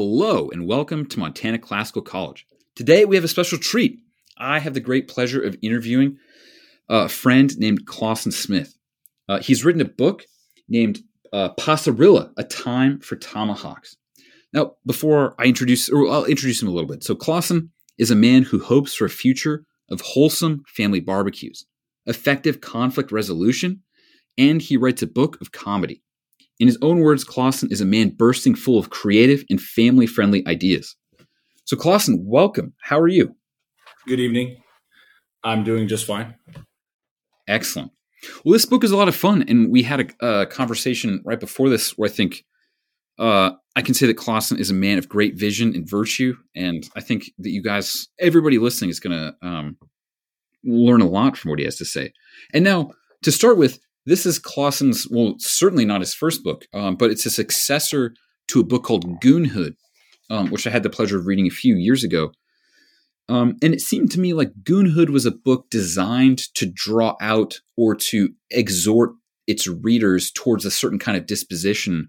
Hello, and welcome to Montana Classical College. Today we have a special treat. I have the great pleasure of interviewing a friend named Clawson Smith. Uh, he's written a book named uh, Posserilla, A Time for Tomahawks. Now, before I introduce, or I'll introduce him a little bit. So, Clawson is a man who hopes for a future of wholesome family barbecues, effective conflict resolution, and he writes a book of comedy. In his own words, Clawson is a man bursting full of creative and family friendly ideas. So, Clawson, welcome. How are you? Good evening. I'm doing just fine. Excellent. Well, this book is a lot of fun, and we had a, a conversation right before this where I think uh, I can say that Clawson is a man of great vision and virtue, and I think that you guys, everybody listening, is going to um, learn a lot from what he has to say. And now, to start with, this is Clawson's, well, certainly not his first book, um, but it's a successor to a book called Goonhood, um, which I had the pleasure of reading a few years ago. Um, and it seemed to me like Goonhood was a book designed to draw out or to exhort its readers towards a certain kind of disposition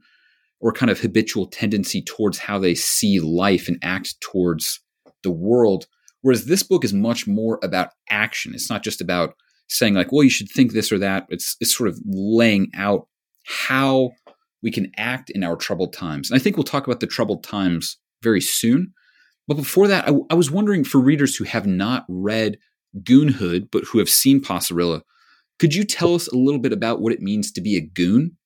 or kind of habitual tendency towards how they see life and act towards the world. Whereas this book is much more about action. It's not just about saying like, well, you should think this or that. It's it's sort of laying out how we can act in our troubled times. And I think we'll talk about the troubled times very soon. But before that, I, I was wondering for readers who have not read Goonhood but who have seen Posserilla, could you tell us a little bit about what it means to be a goon?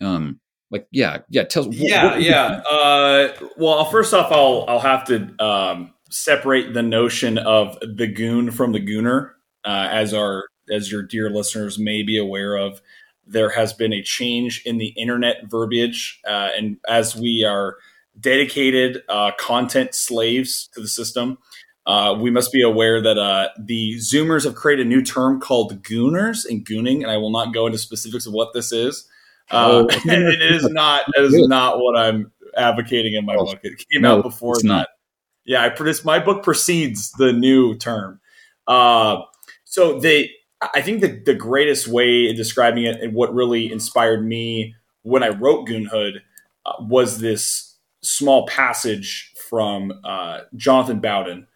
Um, like, yeah, yeah, tell us. Yeah, what yeah. Uh, well, first off, I'll I'll have to um, separate the notion of the goon from the gooner, uh, as our as your dear listeners may be aware of, there has been a change in the internet verbiage. Uh, and as we are dedicated uh, content slaves to the system, uh, we must be aware that uh, the Zoomers have created a new term called gooners and gooning. And I will not go into specifics of what this is. Uh, oh. it is not, it is not what I'm advocating in my oh, book. It came no, out before that. Not. Yeah, I this my book precedes the new term. Uh, so they I think the, the greatest way of describing it and what really inspired me when I wrote Goonhood uh, was this small passage from uh, Jonathan Bowden,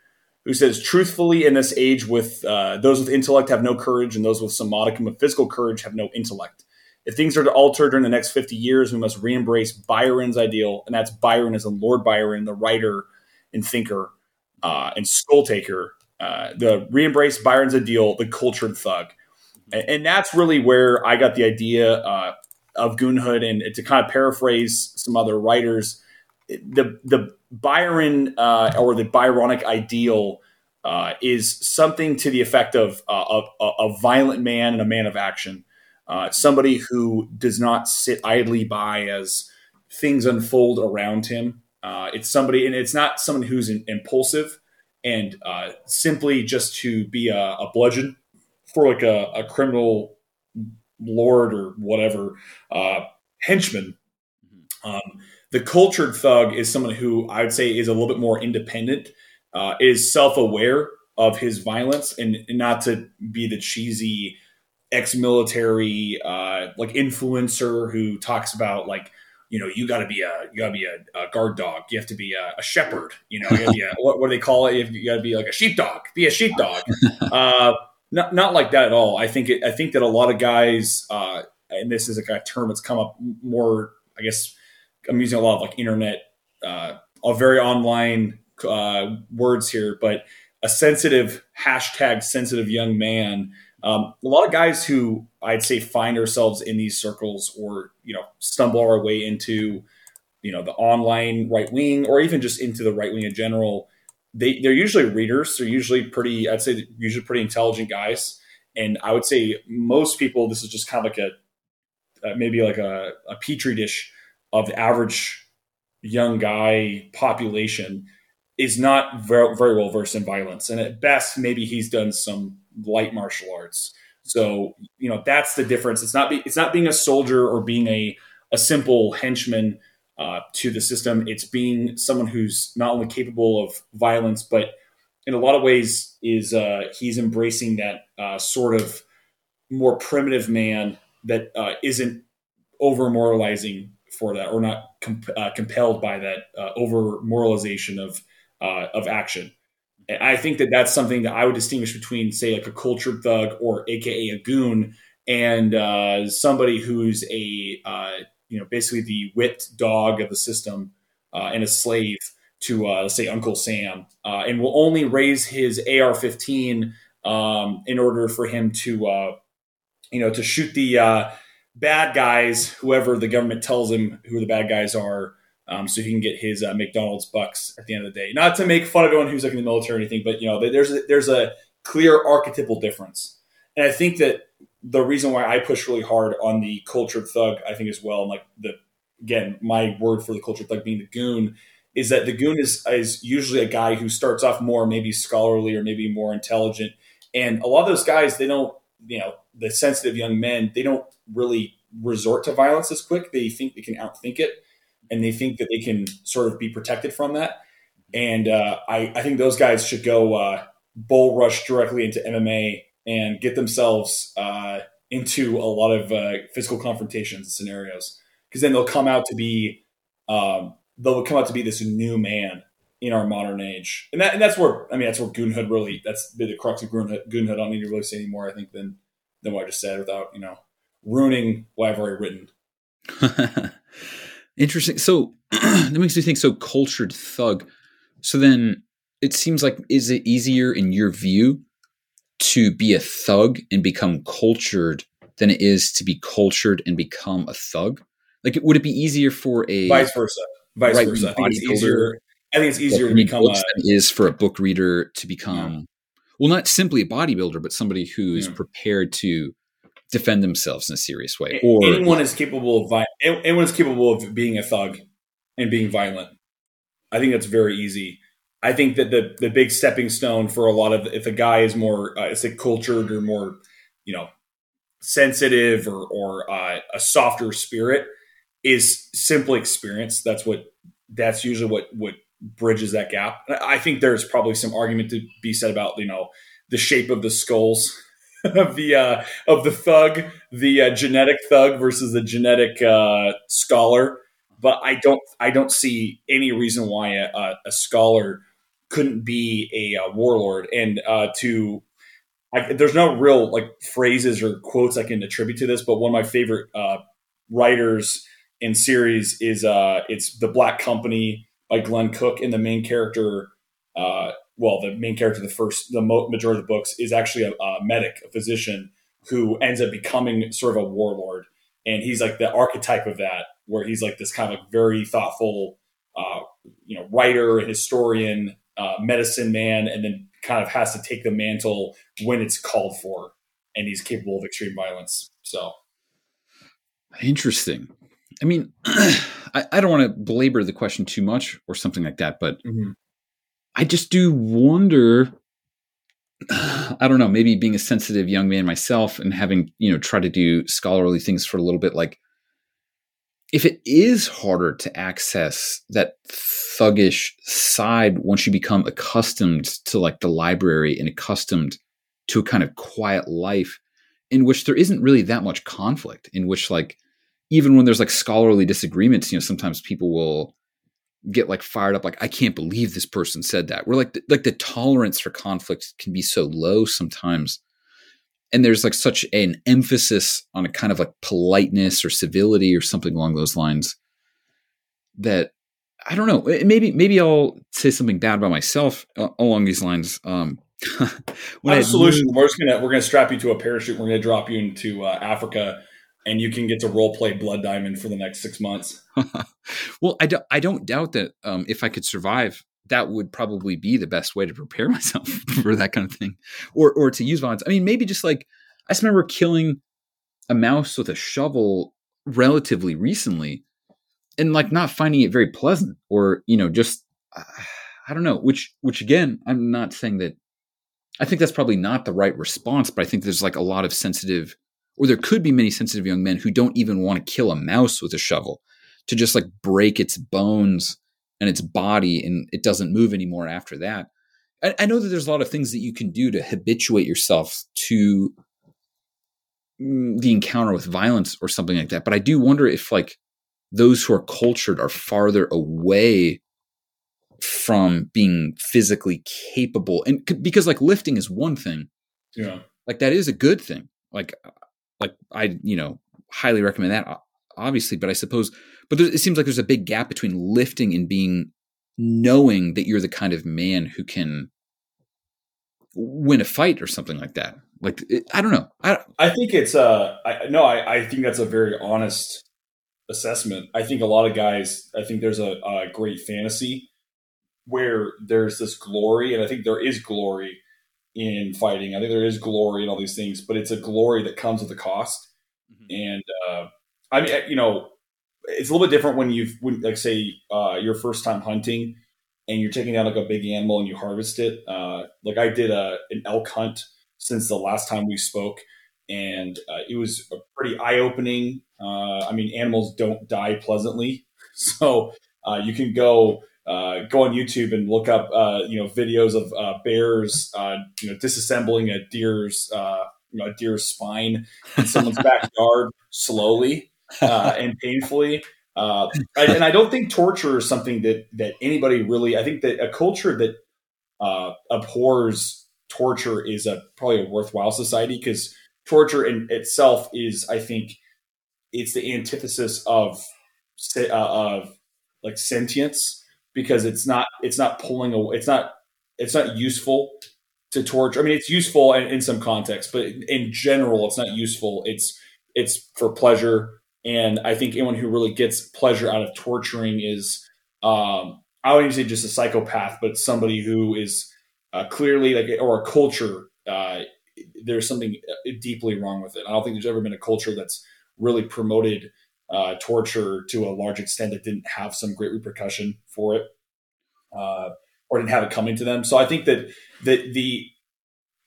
who says, Truthfully, in this age, with uh, those with intellect have no courage, and those with some modicum of physical courage have no intellect. If things are to alter during the next 50 years, we must re embrace Byron's ideal, and that's Byron as in Lord Byron, the writer and thinker uh, and skull taker uh, the re-embrace Byron's ideal, the cultured thug, and, and, that's really where I got the idea uh, of Goonhood. And to kind of paraphrase some other writers, the the Byron uh, or the Byronic ideal uh, is something to the effect of uh, a, a, violent man and a man of action, somebody who does not sit idly by as things unfold around him. it's somebody, and it's not someone who's impulsive and uh, simply just to be a, a bludgeon for like a, a, criminal lord or whatever uh, henchman. Mm-hmm. Um, the cultured thug is someone who I would say is a little bit more independent, uh, is self aware of his violence, and, and, not to be the cheesy ex-military uh, like influencer who talks about like you know, you got to be a you got to be a, a, guard dog. You have to be a, a shepherd. You know, you a, what, what, do they call it? You, got to be like a sheepdog. Be a sheepdog. uh, not not like that at all. I think it, I think that a lot of guys, uh, and this is a kind of term that's come up more. I guess I'm using a lot of like internet, uh, a very online uh, words here, but a sensitive hashtag sensitive young man um, a lot of guys who I'd say find ourselves in these circles or, you know, stumble our way into, you know, the online right wing or even just into the right wing in general, they, they're usually readers. They're usually pretty, I'd say, usually pretty intelligent guys. And I would say most people, this is just kind of like a, uh, maybe like a, a petri dish of the average young guy population is not very, very well versed in violence. And at best, maybe he's done some light martial arts. So you know that's the difference. It's not be, it's not being a soldier or being a a simple henchman uh, to the system. It's being someone who's not only capable of violence, but in a lot of ways is uh, he's embracing that uh, sort of more primitive man that uh, not over moralizing for that or not comp- uh, compelled by that uh, over moralization of of action. I think that that's something that I would distinguish between, say, like a culture thug or AKA a goon, and uh, somebody who's a uh, you know basically the whipped dog of the system uh, and a slave to uh, say Uncle Sam, uh, and will only raise his AR-15 um, in order for him to uh, you know to shoot the bad guys, whoever the government tells him who the bad guys are. Um, so he can get his uh, McDonald's bucks at the end of the day. Not to make fun of anyone who's like in the military or anything, but you know, there's a, there's a clear archetypal difference, and I think that the reason why I push really hard on the cultured thug, I think as well, and like the again, my word for the cultured thug being the goon, is that the goon is is usually a guy who starts off more maybe scholarly or maybe more intelligent, and a lot of those guys they don't, you know, the sensitive young men they don't really resort to violence as quick. They think they can outthink it, and they think that they can sort of be protected from that. And uh, I, I think those guys should go uh, bull rush directly into MMA and get themselves uh, into a lot of uh, physical confrontations and scenarios because then they'll come out to be um, they'll come out to be this new man in our modern age and, that, and that's where I mean that's where goonhood really that's the crux of goonhood, goonhood I don't need to really say anymore I think than than what I just said without you know ruining what I've already written. Interesting. So that makes me think. So cultured thug. So then it seems like is it easier in your view to be a thug and become cultured than it is to be cultured and become a thug? Like, would it be easier for a vice versa? Vice right, versa. I think it's easier. I think it's easier to become a, is for a book reader to become, yeah. well, not simply a bodybuilder, but somebody who's yeah. prepared to defend themselves in a serious way. Or anyone is capable of vi- anyone is capable of being a thug and being violent. I think that's very easy. I think that the the big stepping stone for a lot of if a guy is more uh, say cultured or more you know sensitive or or uh, a softer spirit is simply experience. That's what that's usually what what bridges that gap. I think there's probably some argument to be said about you know the shape of the skulls of the uh, of the thug, the uh, genetic thug versus the genetic uh, scholar. But I don't I don't see any reason why a, a scholar couldn't be a, a warlord. And uh, to I, there's no real like phrases or quotes I can attribute to this, but one of my favorite uh, writers in series is uh, it's the Black Company by Glenn Cook, and the main character, uh, well, the main character, the first, the majority of the books is actually a, a medic, a physician who ends up becoming sort of a warlord, and he's like the archetype of that, where he's like this kind of like very thoughtful, uh, you know, writer, historian, uh, medicine man, and then kind of has to take the mantle when it's called for, and he's capable of extreme violence. So interesting. I mean, I, I, don't want to belabor the question too much or something like that, but mm-hmm. I just do wonder. I don't know, maybe being a sensitive young man myself and having, you know, try to do scholarly things for a little bit, like if it is harder to access that thuggish side once you become accustomed to like the library and accustomed to a kind of quiet life in which there isn't really that much conflict in which like even when there's like scholarly disagreements you know sometimes people will get like fired up like i can't believe this person said that we're like the, like the tolerance for conflict can be so low sometimes and there's like such an emphasis on a kind of like politeness or civility or something along those lines that I don't know. Maybe maybe I'll say something bad about myself uh, along these lines. Um, when I solution. We're just gonna we're gonna strap you to a parachute. We're gonna drop you into uh, Africa, and you can get to role play Blood Diamond for the next six months. well, I don't I don't doubt that um, if I could survive that would probably be the best way to prepare myself for that kind of thing or or to use violence i mean maybe just like i just remember killing a mouse with a shovel relatively recently and like not finding it very pleasant or you know just uh, i don't know which which again i'm not saying that i think that's probably not the right response but i think there's like a lot of sensitive or there could be many sensitive young men who don't even want to kill a mouse with a shovel to just like break its bones and its body and it doesn't move anymore after that. I, I know that there's a lot of things that you can do to habituate yourself to mm, the encounter with violence or something like that. But I do wonder if like those who are cultured are farther away from being physically capable and c- because like lifting is one thing Yeah. like that is a good thing like like i you know highly recommend that obviously but i suppose but there, it seems like there's a big gap between lifting and being knowing that you're the kind of man who can win a fight or something like that like i don't know i I think it's uh I no, I, I think that's a very honest assessment. I think a lot of guys I think there's a, a great fantasy where there's this glory, and I think there is glory in fighting. I think there is glory in all these things, but it's a glory that comes with a cost. And uh, I mean, you know, it's a little bit different when you've when like say uh, your first time hunting and you're taking out like a big animal and you harvest it. Uh, like I did a an elk hunt since the last time we spoke, and uh, it was a pretty eye opening. Uh, I mean, animals don't die pleasantly, so uh, you can go. Uh, go on YouTube and look up, uh, you know, videos of uh, bears, uh, you know, disassembling a deer's, uh, you know, a deer's spine in someone's backyard slowly uh, and painfully. Uh, I- and I don't think torture is something that that anybody really. I think that a culture that uh, abhors torture is a probably a worthwhile society because torture in itself is, I think, it's the antithesis of of like sentience because it's not it's not pulling away it's not it's not useful to torture. I mean, it's useful in, in some context, but in general, it's not useful. It's it's for pleasure, and I think anyone who really gets pleasure out of torturing is um, I wouldn't say just a psychopath, but somebody who is uh, clearly like or a culture. Uh, there's something deeply wrong with it. I don't think there's ever been a culture that's really promoted uh, torture to a large extent that didn't have some great repercussion for it, uh, or didn't have it coming to them. So I think that that the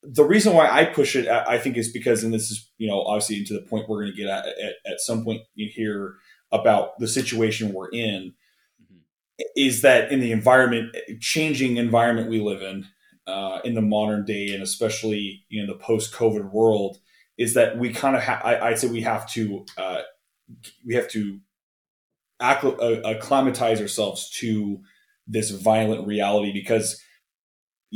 the reason why I push it, I think, is because, and this is you know obviously into the point we're going to get at, at at some point here about the situation we're in, is that in the environment, changing environment we live in, uh, in the modern day, and especially you know the post COVID world, is that we kind of ha- I, I'd say we have to uh, we have to uh, acclimatize ourselves to this violent reality because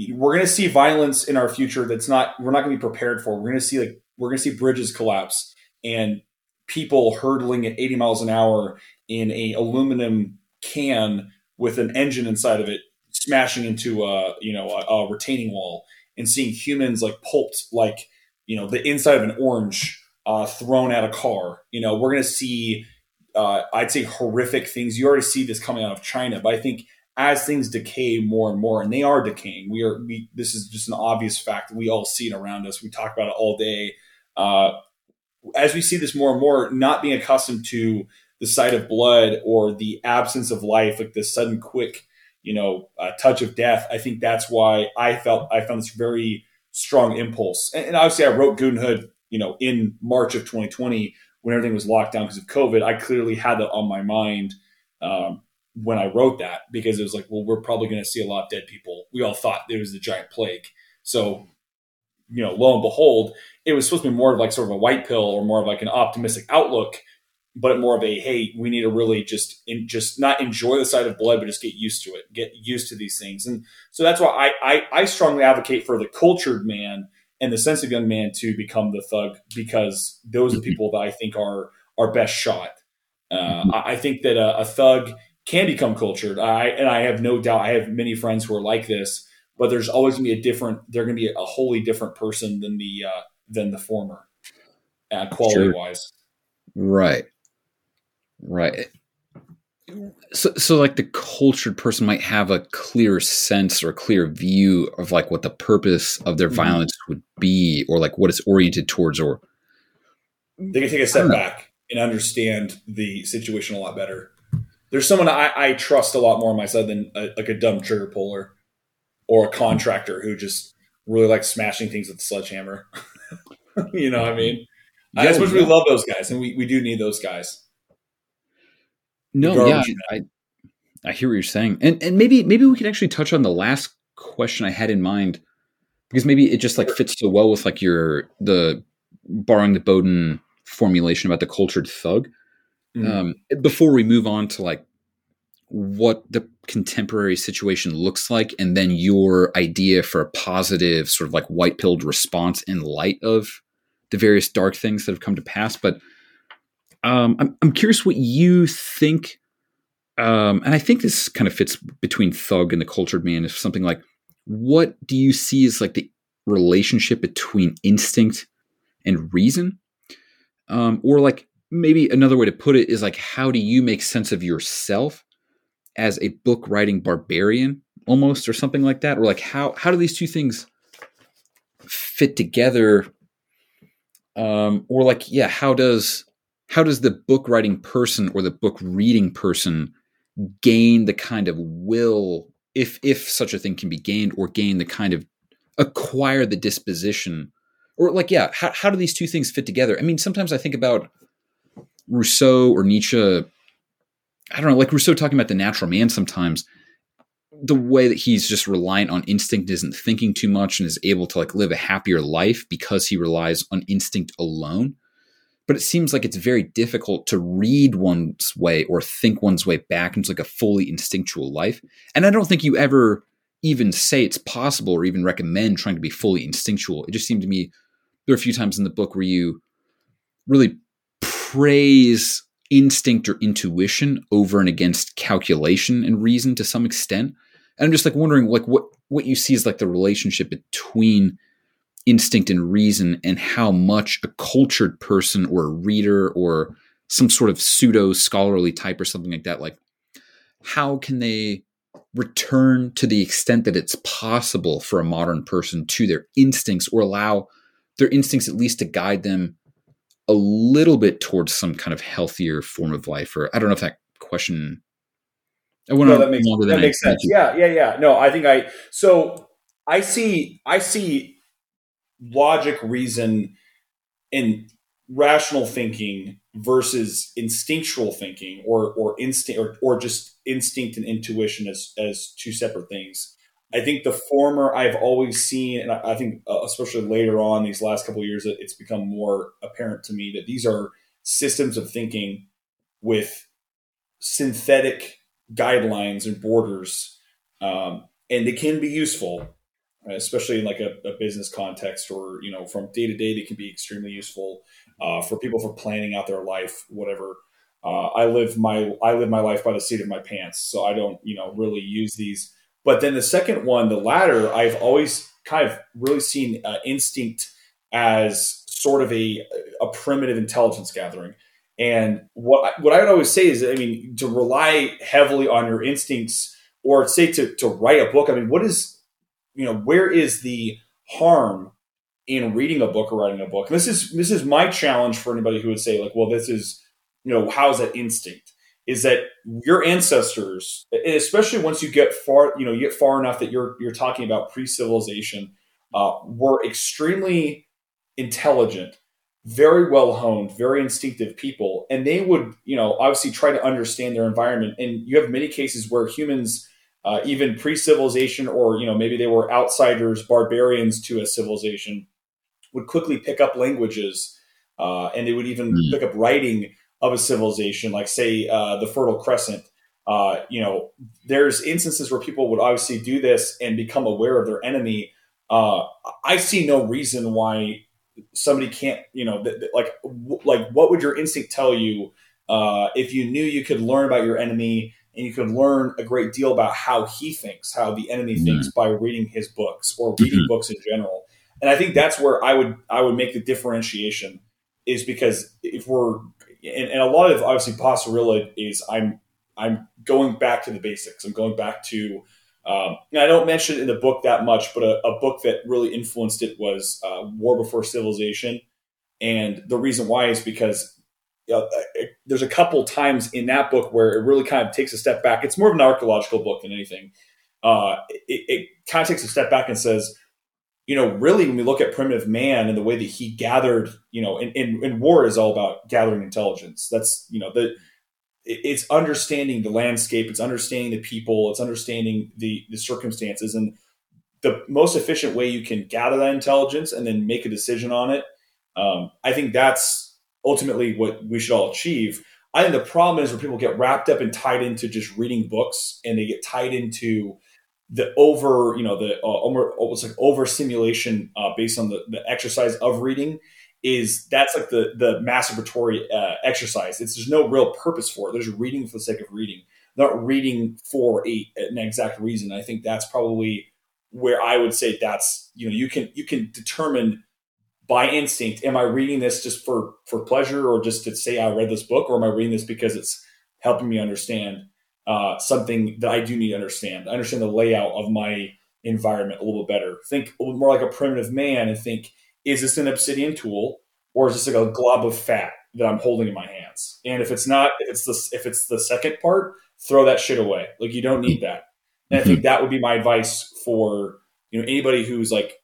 we're going to see violence in our future that's not we're not going to be prepared for. We're going to see like we're going to see bridges collapse and people hurtling at 80 miles an hour in a aluminum can with an engine inside of it smashing into a you know a, a retaining wall and seeing humans like pulped like you know the inside of an orange uh, thrown at a car. You know we're going to see uh, I'd say horrific things. You already see this coming out of China, but I think as things decay more and more, and they are decaying, we are. We, this is just an obvious fact. That we all see it around us. We talk about it all day. Uh, as we see this more and more, not being accustomed to the sight of blood or the absence of life, like the sudden, quick, you know, uh, touch of death. I think that's why I felt I found this very strong impulse. And, and obviously, I wrote Goonhood, you know, in March of 2020 when everything was locked down because of COVID. I clearly had that on my mind. Um, when I wrote that because it was like, well, we're probably going to see a lot of dead people. We all thought there was a giant plague. So, you know, lo and behold, it was supposed to be more of like sort of a white pill or more of like an optimistic outlook, but more of a, hey, we need to really just, in, just not enjoy the sight of blood, but just get used to it, get used to these things. And so that's why I, I, I strongly advocate for the cultured man and the sensitive young man to become the thug because those are the people that I think are, are best shot. Uh, I, I think that a, a thug can become cultured. I and I have no doubt. I have many friends who are like this, but there's always going to be a different. They're going to be a wholly different person than the uh, than the former, uh, quality Sure. wise. Right. Right. So, so like the cultured person might have a clear sense or a clear view of like what the purpose of their Mhm. violence would be, or like what it's oriented towards, or They can take a step back and understand the situation a lot better. There's someone I, I trust a lot more on my side than a, like a dumb trigger puller or a contractor who just really likes smashing things with a sledgehammer. you know what I mean? Yeah, as much as we love those guys, and we, we do need those guys. No, yeah, I, I hear what you're saying, and and maybe maybe we could actually touch on the last question I had in mind because maybe it just like fits so well with like your the borrowing the Bowden formulation about the cultured thug. mm. um, before we move on to like what the contemporary situation looks like and then your idea for a positive sort of like white pilled response in light of the various dark things that have come to pass but um, I'm, I'm curious what you think um, and i think this kind of fits between thug and the cultured man is something like what do you see as like the relationship between instinct and reason? Um, or like maybe another way to put it is like how do you make sense of yourself as a book writing barbarian almost or something like that? Or like how how do these two things fit together? Um or like yeah how does how does the book writing person or the book reading person gain the kind of will if if such a thing can be gained or gain the kind of acquire the disposition or like yeah how, how do these two things fit together i mean sometimes i think about rousseau or nietzsche I don't know, like Rousseau talking about the natural man sometimes, the way that he's just reliant on instinct, isn't thinking too much, and is able to like live a happier life because he relies on instinct alone. But it seems like it's very difficult to read one's way or think one's way back into like a fully instinctual life. And I don't think you ever even say it's possible or even recommend trying to be fully instinctual. It just seemed to me there are a few times in the book where you really praise instinct or intuition over and against calculation and reason to some extent. And I'm just like wondering like what what you see is like the relationship between instinct and reason and how much a cultured person or a reader or some sort of pseudo scholarly type or something like that like how can they return to the extent that it's possible for a modern person to their instincts or allow their instincts at least to guide them a little bit towards some kind of healthier form of life? Or i don't know if that question i want no, that makes, that makes sense. yeah yeah yeah. No i think i so i see i see logic reason and rational thinking versus instinctual thinking or or instinct or, or just instinct and intuition as as two separate things. I think the former I've always seen, and I, think uh, especially later on these last couple years, it's become more apparent to me that these are systems of thinking with synthetic guidelines and borders, um, and they can be useful, especially in like a, a, business context or you know from day to day. They can be extremely useful uh, for people for planning out their life, whatever. Uh, I live my I live my life by the seat of my pants, so I don't you know really use these but then the second one, the latter, I've always kind of really seen uh, instinct as sort of a, a primitive intelligence gathering. And what what I would always say is, I mean, to rely heavily on your instincts, or say to to write a book. I mean, what is you know where is the harm in reading a book or writing a book? And this is this is my challenge for anybody who would say like, well, this is you know how is that instinct? is that your ancestors, especially once you get far, you know, you get far enough that you're you're talking about pre-civilization, uh, were extremely intelligent, very well honed, very instinctive people, and they would, you know, obviously try to understand their environment. And you have many cases where humans, uh, even pre-civilization, or you know, maybe they were outsiders, barbarians to a civilization, would quickly pick up languages, uh, and they would even mm. pick up writing of a civilization, like say uh, the Fertile Crescent. Uh, you know, there's instances where people would obviously do this and become aware of their enemy. Uh, I see no reason why somebody can't, you know, th- th- like w- like what would your instinct tell you uh, if you knew you could learn about your enemy and you can learn a great deal about how he thinks, how the enemy mm-hmm. thinks by reading his books or reading mm-hmm. books in general. And I think that's where I would I would make the differentiation is because if we're and, and a lot of obviously Posserilla is I'm I'm going back to the basics. I'm going back to um, I don't mention it in the book that much, but a, a book that really influenced it was uh, War Before Civilization, and the reason why is because uh, it, there's a couple times in that book where it really kind of takes a step back. It's more of an archaeological book than anything. Uh, it, it kind of takes a step back and says, you know, really when we look at primitive man and the way that he gathered, you know, and, and, and war is all about gathering intelligence. That's, you know, the it's understanding the landscape, it's understanding the people, it's understanding the the circumstances, and the most efficient way you can gather that intelligence and then make a decision on it. Um, I think that's ultimately what we should all achieve. I think the problem is where people get wrapped up and tied into just reading books, and they get tied into the over, you know, the uh, almost like over simulation uh, based on the, the exercise of reading is that's like the the masturbatory uh, exercise. It's there's no real purpose for it. There's reading for the sake of reading, not reading for a an exact reason. I think that's probably where I would say that's you know you can you can determine by instinct am I reading this just for for pleasure or just to say I read this book or am I reading this because it's helping me understand uh, something that I do need to understand. I understand the layout of my environment a little bit better. Think a little more like a primitive man and think is this an obsidian tool or is this like a glob of fat that I'm holding in my hands? And if it's not, if it's the if it's the second part, throw that shit away. Like you don't need that. And I think mm-hmm. that would be my advice for you know anybody who's like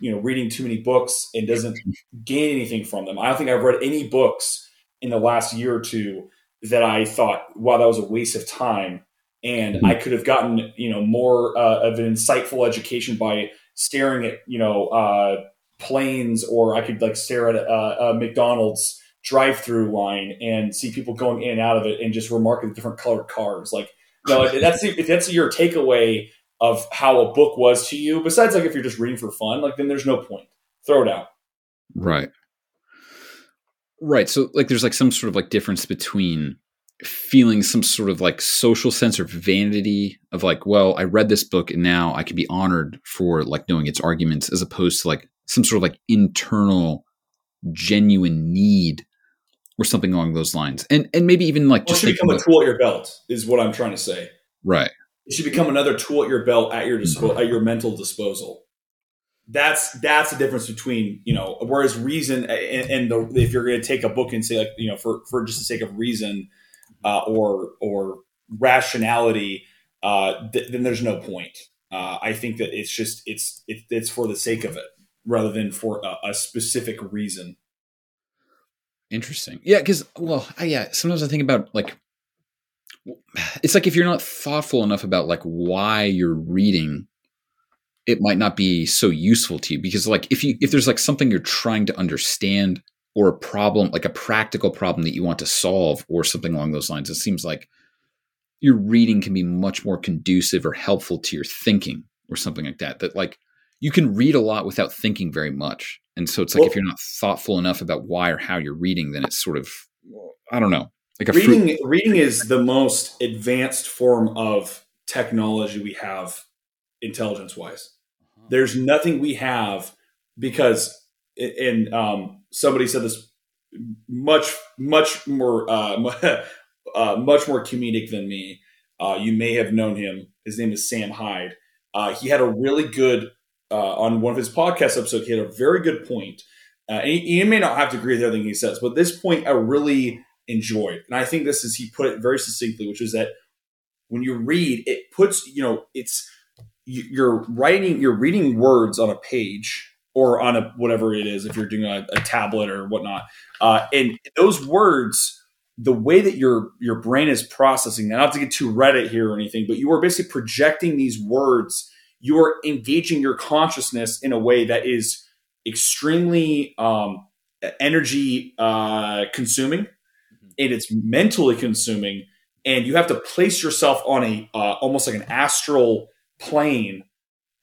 you know reading too many books and doesn't gain anything from them. I don't think I've read any books in the last year or two that I thought, wow, that was a waste of time. And mm-hmm. I could have gotten, you know, more uh, of an insightful education by staring at, you know, uh, planes, or I could like stare at a, a McDonald's drive-through line and see people going in and out of it, and just remark at the different colored cars. Like, you know, that's if that's your takeaway of how a book was to you. Besides, like if you're just reading for fun, like then there's no point. Throw it out. Right. Right. So like there's like some sort of like difference between feeling some sort of like social sense or vanity of like, well, I read this book and now I can be honored for like knowing its arguments as opposed to like some sort of like internal genuine need or something along those lines. And and maybe even like well, just become a tool at your belt is what I'm trying to say. Right. It should become another tool at your belt at your dispo- mm-hmm. at your mental disposal. That's that's the difference between you know whereas reason and, and the, if you're going to take a book and say like you know for for just the sake of reason uh, or or rationality, uh, th- then there's no point. Uh, I think that it's just it's it, it's for the sake of it rather than for a, a specific reason. Interesting. Yeah, because well, I, yeah. Sometimes I think about like it's like if you're not thoughtful enough about like why you're reading it might not be so useful to you. Because like if you if there's like something you're trying to understand or a problem like a practical problem that you want to solve or something along those lines it seems like your reading can be much more conducive or helpful to your thinking or something like that that like you can read a lot without thinking very much. And so it's like well, if you're not thoughtful enough about why or how you're reading then it's sort of i don't know like reading fruit. reading is the most advanced form of technology we have intelligence wise uh-huh. there's nothing we have because and um, somebody said this much much more uh, uh, much more comedic than me uh, you may have known him his name is sam hyde uh, he had a really good uh, on one of his podcast episodes he had a very good point uh, and he, may not have to agree with everything he says but this point i really enjoyed. And I think this is, he put it very succinctly, which is that when you read, it puts, you know, it's, you're writing, you're reading words on a page or on a whatever it is, if you're doing a, a tablet or whatnot. Uh, and those words, the way that your your brain is processing, not to get too Reddit here or anything, but you are basically projecting these words. You are engaging your consciousness in a way that is extremely um, energy uh, consuming and it's mentally consuming and you have to place yourself on a uh, almost like an astral plane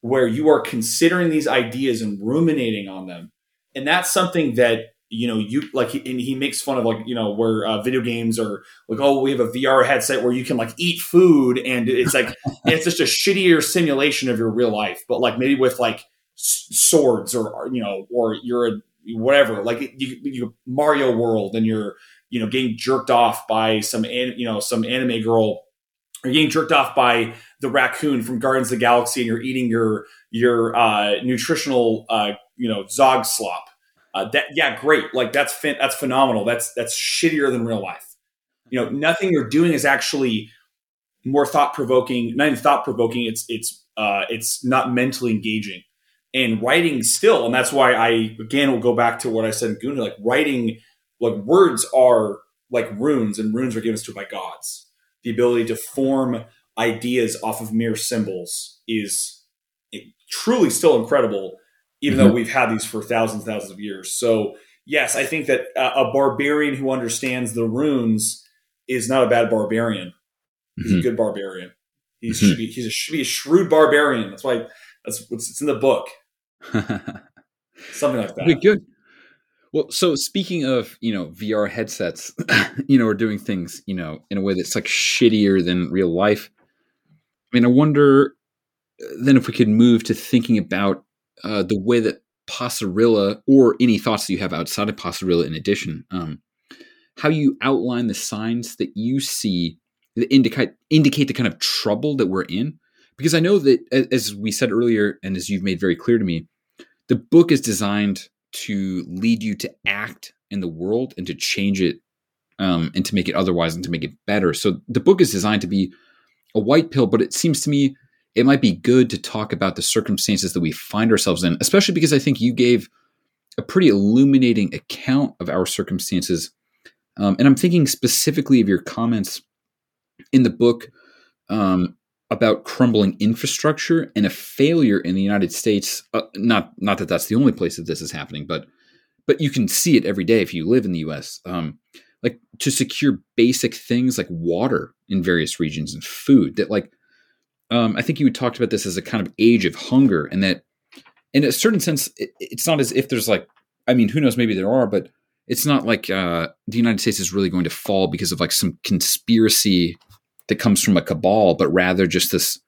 where you are considering these ideas and ruminating on them. And that's something that you know you like and he makes fun of like you know where uh, video games are like oh we have a vr headset where you can like eat food and it's like it's just a shittier simulation of your real life. But like maybe with like s- swords or you know or you're a whatever like you, you mario world and you're you know getting jerked off by some you know some anime girl or getting jerked off by the raccoon from Guardians of the Galaxy and you're eating your your uh, nutritional uh, you know zog slop. Uh, that yeah, great. Like that's fin- that's phenomenal. That's that's shittier than real life. You know, nothing you're doing is actually more thought provoking. Not even thought provoking. It's it's uh, it's not mentally engaging. And writing still, and that's why I again will go back to what I said in Guna. Like writing like words are like runes and runes are given to by gods the ability to form ideas off of mere symbols is truly still incredible even mm-hmm. though we've had these for thousands and thousands of years so yes i think that a barbarian who understands the runes is not a bad barbarian. He's mm-hmm. a good barbarian. He mm-hmm. should be he's a, should be a shrewd barbarian. That's why that's what's it's in the book. Something like that. Okay, good. Well, so speaking of you know VR headsets, you know, are doing things you know in a way that's like shittier than real life. I mean, I wonder uh, then if we could move to thinking about uh, the way that Posserilla, or any thoughts that you have outside of Posserilla, in addition, um, how you outline the signs that you see that indicate indicate the kind of trouble that we're in. Because I know that, as we said earlier, and as you've made very clear to me, the book is designed to lead you to act in the world and to change it um, and to make it otherwise and to make it better. So the book is designed to be a white pill, but it seems to me it might be good to talk about the circumstances that we find ourselves in, especially because I think you gave a pretty illuminating account of our circumstances. Um, and I'm thinking specifically of your comments in the book um, about crumbling infrastructure and a failure in the United States. Uh, not not that that's the only place that this is happening, but but you can see it every day if you live in the U.S. Um, like to secure basic things like water in various regions and food. That like um, I think you talked about this as a kind of age of hunger, and that in a certain sense, it, it's not as if there's like I mean, who knows? Maybe there are, but it's not like uh, the United States is really going to fall because of like some conspiracy that comes from a cabal, but rather just this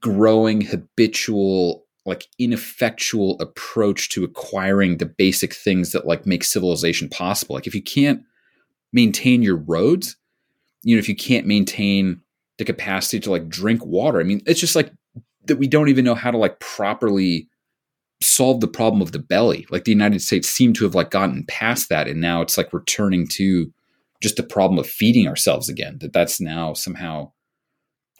growing habitual like ineffectual approach to acquiring the basic things that like make civilization possible. Like if you can't maintain your roads you know if you can't maintain the capacity to like drink water i mean it's just like that we don't even know how to like properly solve the problem of the belly. Like the united states seem to have like gotten past that and now it's like returning to just the problem of feeding ourselves again that that's now somehow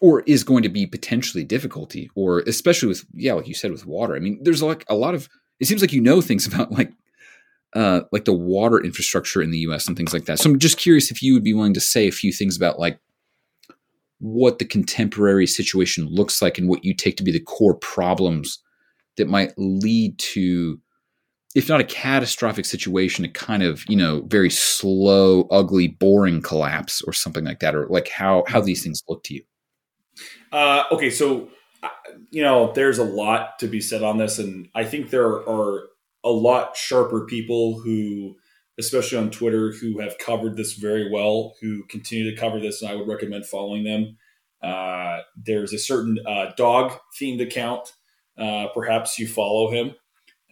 or is going to be potentially difficulty or especially with yeah like you said with water. I mean there's like a lot of it seems like you know things about like uh like the water infrastructure in the us and things like that. So i'm just curious if you would be willing to say a few things about like what the contemporary situation looks like and what you take to be the core problems that might lead to if not a catastrophic situation, a kind of you know very slow, ugly, boring collapse or something like that, or like how how these things look to you. Uh, okay, so uh, you know there's a lot to be said on this, and I think there are a lot sharper people who, especially on Twitter, who have covered this very well, who continue to cover this, and I would recommend following them. Uh, there's a certain uh, dog themed account. Uh, perhaps you follow him.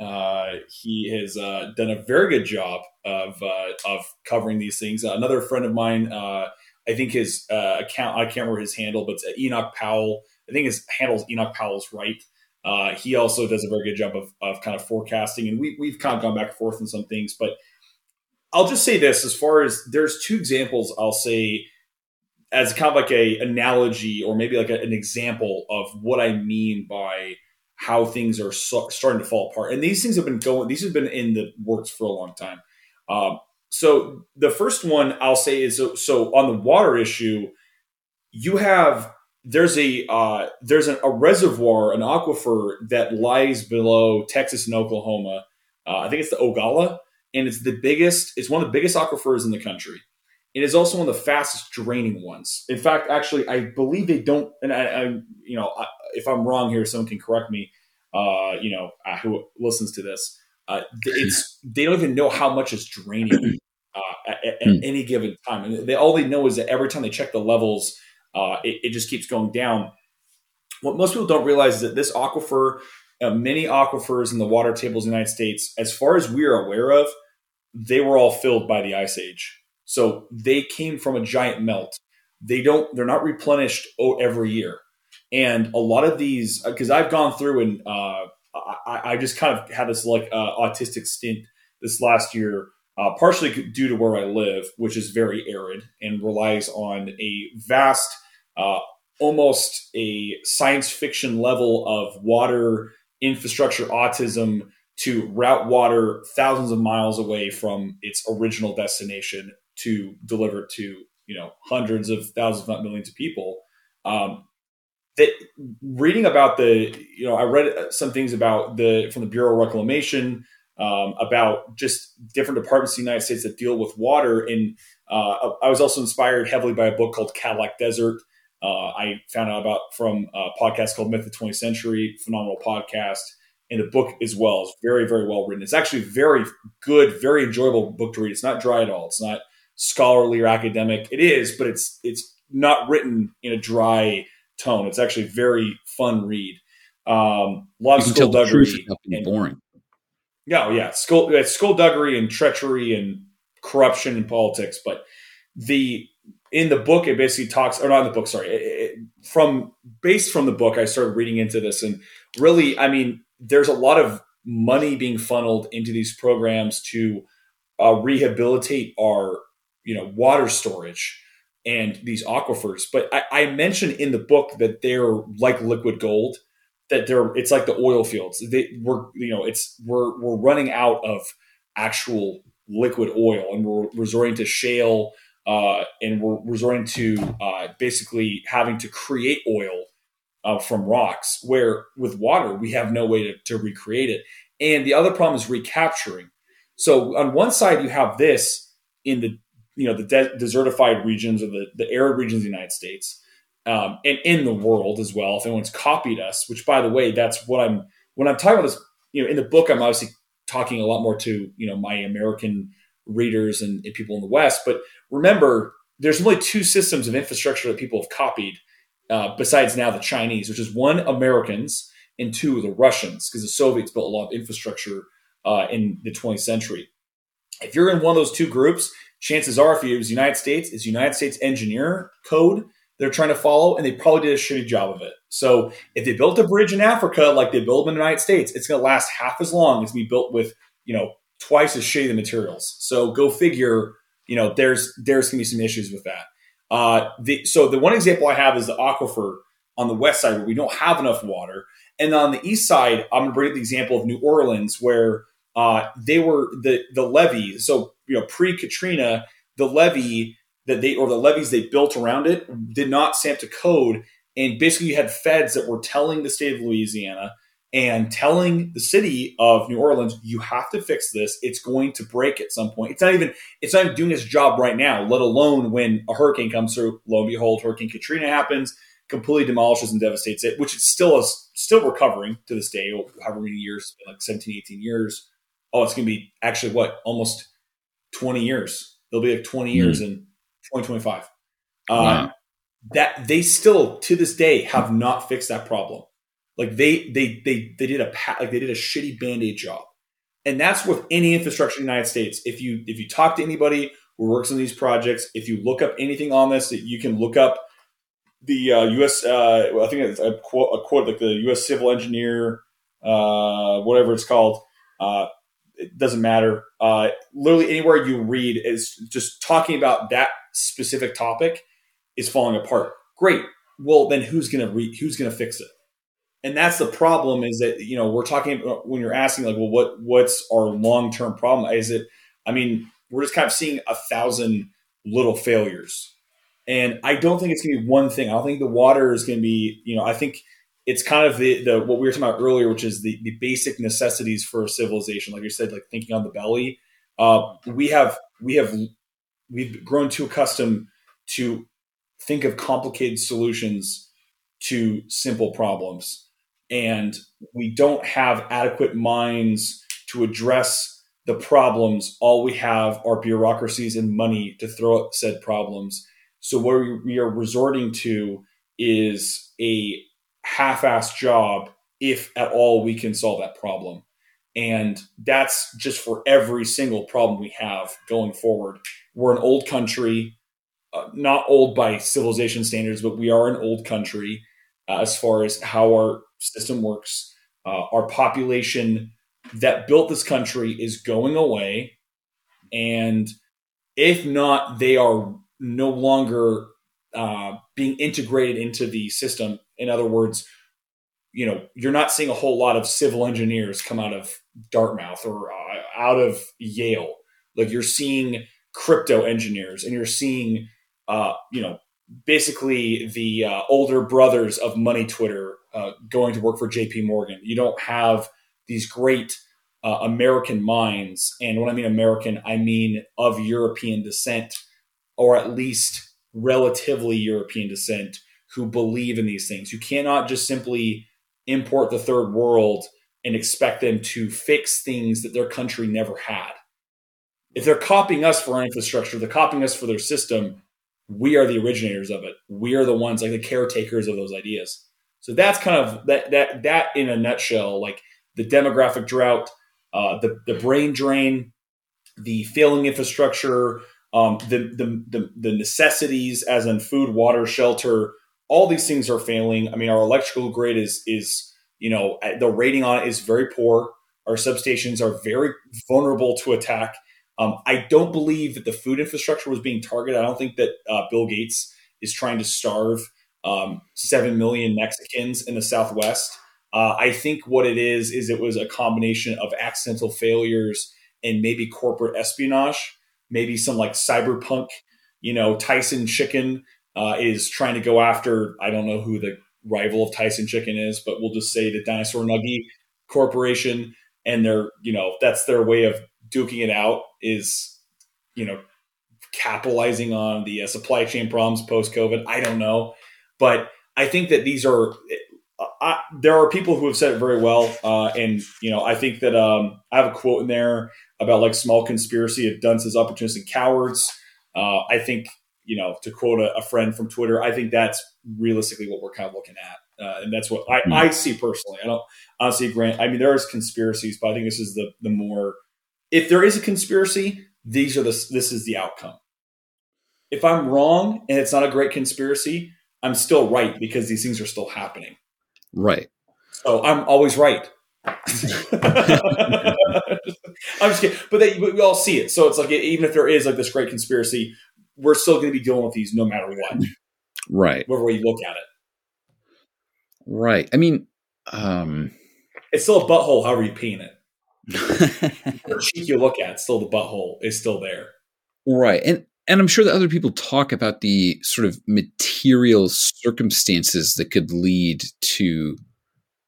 Uh, he has uh, done a very good job of uh, of covering these things. another friend of mine, uh, I think his uh, account, I can't remember his handle, but it's Enoch Powell. I think his handle's Enoch Powell's right. he also does a very good job of, of kind of forecasting, and we, we've kind of gone back and forth on some things. But I'll just say this: as far as there's two examples, I'll say as kind of like a analogy or maybe like a, an example of what I mean by how things are so, starting to fall apart. And these things have been going; these have been in the works for a long time. Um, so the first one I'll say is so, so on the water issue, you have there's a uh, there's an, a reservoir, an aquifer that lies below Texas and Oklahoma. Uh, I think it's the Ogallala, and it's the biggest. It's one of the biggest aquifers in the country. It is also one of the fastest draining ones. In fact, actually, I believe they don't. And I, I you know, I, if I'm wrong here, someone can correct me. Uh, you know, uh, who listens to this? Uh, it's they don't even know how much is draining uh, at, at hmm. any given time, and they all they know is that every time they check the levels, uh, it, it, just keeps going down. What most people don't realize is that this aquifer, uh, many aquifers in the water tables in the United States, as far as we are aware of, they were all filled by the ice age. So they came from a giant melt. They don't. They're not replenished every year. And a lot of these, because I've gone through and uh, I, I, just kind of had this like uh, autistic stint this last year, uh, partially due to where I live, which is very arid and relies on a vast, uh, almost a science fiction level of water infrastructure autism to route water thousands of miles away from its original destination to deliver to you know hundreds of thousands, if not millions of people. Um, that reading about the you know I read some things about the from the Bureau of Reclamation um, about just different departments in the United States that deal with water. And uh, I was also inspired heavily by a book called Cadillac Desert. Uh, I found out about from a podcast called Myth of the 20th Century, phenomenal podcast. And the book as well is very, very well written. It's actually very good, very enjoyable book to read. It's not dry at all. It's not scholarly or academic. It is, but it's it's not written in a dry tone. It's actually very fun read. Um, a lot you of skullduggery and boring. Yeah, oh, yeah, skull, skullduggery and treachery and corruption and politics. But the in the book, it basically talks, or not in the book, sorry, it, it, from based from the book, I started reading into this, and really, I mean, there's a lot of money being funneled into these programs to uh, rehabilitate our, you know, water storage and these aquifers. But I, I mentioned in the book that they're like liquid gold that they're it's like the oil fields. They we're you know it's we're we're running out of actual liquid oil and we're resorting to shale uh, and we're resorting to uh, basically having to create oil uh, from rocks where with water we have no way to, to recreate it and the other problem is recapturing so on one side you have this in the you know the de- desertified regions or the, the arid regions of the united states um, and in the world as well. If anyone's copied us, which by the way, that's what I'm when I'm talking about this. You know, in the book, I'm obviously talking a lot more to you know my American readers and, and people in the West. But remember, there's only two systems of infrastructure that people have copied, uh, besides now the Chinese, which is one Americans and two the Russians, because the Soviets built a lot of infrastructure uh, in the 20th century. If you're in one of those two groups, chances are, if you use United States, is United States engineer code they're trying to follow, and they probably did a shitty job of it. So if they built a bridge in Africa like they build in the United States, it's going to last half as long as be built with you know twice as shitty materials. So go figure. You know, there's there's going to be some issues with that. Uh, the, so the one example I have is the aquifer on the west side where we don't have enough water, and on the east side, I'm going to bring up the example of New Orleans where uh, they were the the levee. So you know, pre Katrina, the levee that they or the levees they built around it did not stamp to code. And basically, you had feds that were telling the state of Louisiana and telling the city of New Orleans, you have to fix this. It's going to break at some point. It's not even it's not even doing its job right now, let alone when a hurricane comes through. Lo and behold, Hurricane Katrina happens, completely demolishes and devastates it, which is still is still recovering to this day, however many years, like 17, 18 years. Oh, it's gonna be actually what, almost 20 years. It'll be like 20 years mm. and 2025. Uh, That they still to this day have not fixed that problem. Like they they they they did a like they did a shitty band aid job, and that's with any infrastructure in the United States. If you if you talk to anybody who works on these projects, if you look up anything on this, that you can look up the uh, U.S. Uh, I think it's a quote, a quote like the U.S. Civil Engineer, uh, whatever it's called. It doesn't matter. Uh, literally anywhere you read is just talking about that specific topic is falling apart. Great. Well, then who's gonna re- who's gonna fix it? And that's the problem. Is that you know we're talking when you're asking like, well, what what's our long term problem? Is it? I mean, we're just kind of seeing a thousand little failures, and I don't think it's gonna be one thing. I don't think the water is gonna be. You know, I think it's kind of the, the what we were talking about earlier, which is the, the basic necessities for a civilization. Like you said, like thinking on the belly. Uh, we have we have we've grown too accustomed to think of complicated solutions to simple problems. And we don't have adequate minds to address the problems. All we have are bureaucracies and money to throw at said problems. So, what we are resorting to is a half assed job, if at all we can solve that problem. And that's just for every single problem we have going forward. We're an old country, uh, not old by civilization standards, but we are an old country uh, as far as how our system works. Uh, our population that built this country is going away. And if not, they are no longer uh, being integrated into the system. In other words, you know, you're not seeing a whole lot of civil engineers come out of Dartmouth or uh, out of Yale. Like you're seeing crypto engineers and you're seeing, uh, you know, basically the uh, older brothers of money Twitter uh, going to work for JP Morgan. You don't have these great uh, American minds. And when I mean American, I mean of European descent, or at least relatively European descent, who believe in these things. You cannot just simply import the third world and expect them to fix things that their country never had. If they're copying us for our infrastructure, they're copying us for their system. We are the originators of it. We are the ones like the caretakers of those ideas. So that's kind of that that that in a nutshell, like the demographic drought, uh, the the brain drain, the failing infrastructure, um, the, the, the the necessities as in food, water, shelter. All these things are failing. I mean, our electrical grid is is you know the rating on it is very poor. Our substations are very vulnerable to attack. Um, I don't believe that the food infrastructure was being targeted. I don't think that uh, Bill Gates is trying to starve um, seven million Mexicans in the Southwest. Uh, I think what it is is it was a combination of accidental failures and maybe corporate espionage, maybe some like cyberpunk. You know, Tyson Chicken uh, is trying to go after. I don't know who the rival of Tyson Chicken is, but we'll just say the Dinosaur Nugget Corporation, and they're you know that's their way of duking it out. Is you know capitalizing on the uh, supply chain problems post COVID. I don't know, but I think that these are I, there are people who have said it very well, uh, and you know, I think that um, I have a quote in there about like small conspiracy of dunces, opportunists, and cowards. Uh, I think you know, to quote a, a, friend from Twitter, I think that's realistically what we're kind of looking at, uh, and that's what I, mm-hmm. I, see personally. I don't honestly grant. I mean, there is conspiracies, but I think this is the the more. If there is a conspiracy, these are the this is the outcome. If I'm wrong and it's not a great conspiracy, I'm still right because these things are still happening. Right. So I'm always right. I'm just kidding, but they, we all see it. So it's like even if there is like this great conspiracy, we're still going to be dealing with these no matter what. Right. Whatever way you look at it. Right. I mean, um, it's still a butthole, however you paint it. the cheek you look at, still the butthole is still there. Right. And and I'm sure that other people talk about the sort of material circumstances that could lead to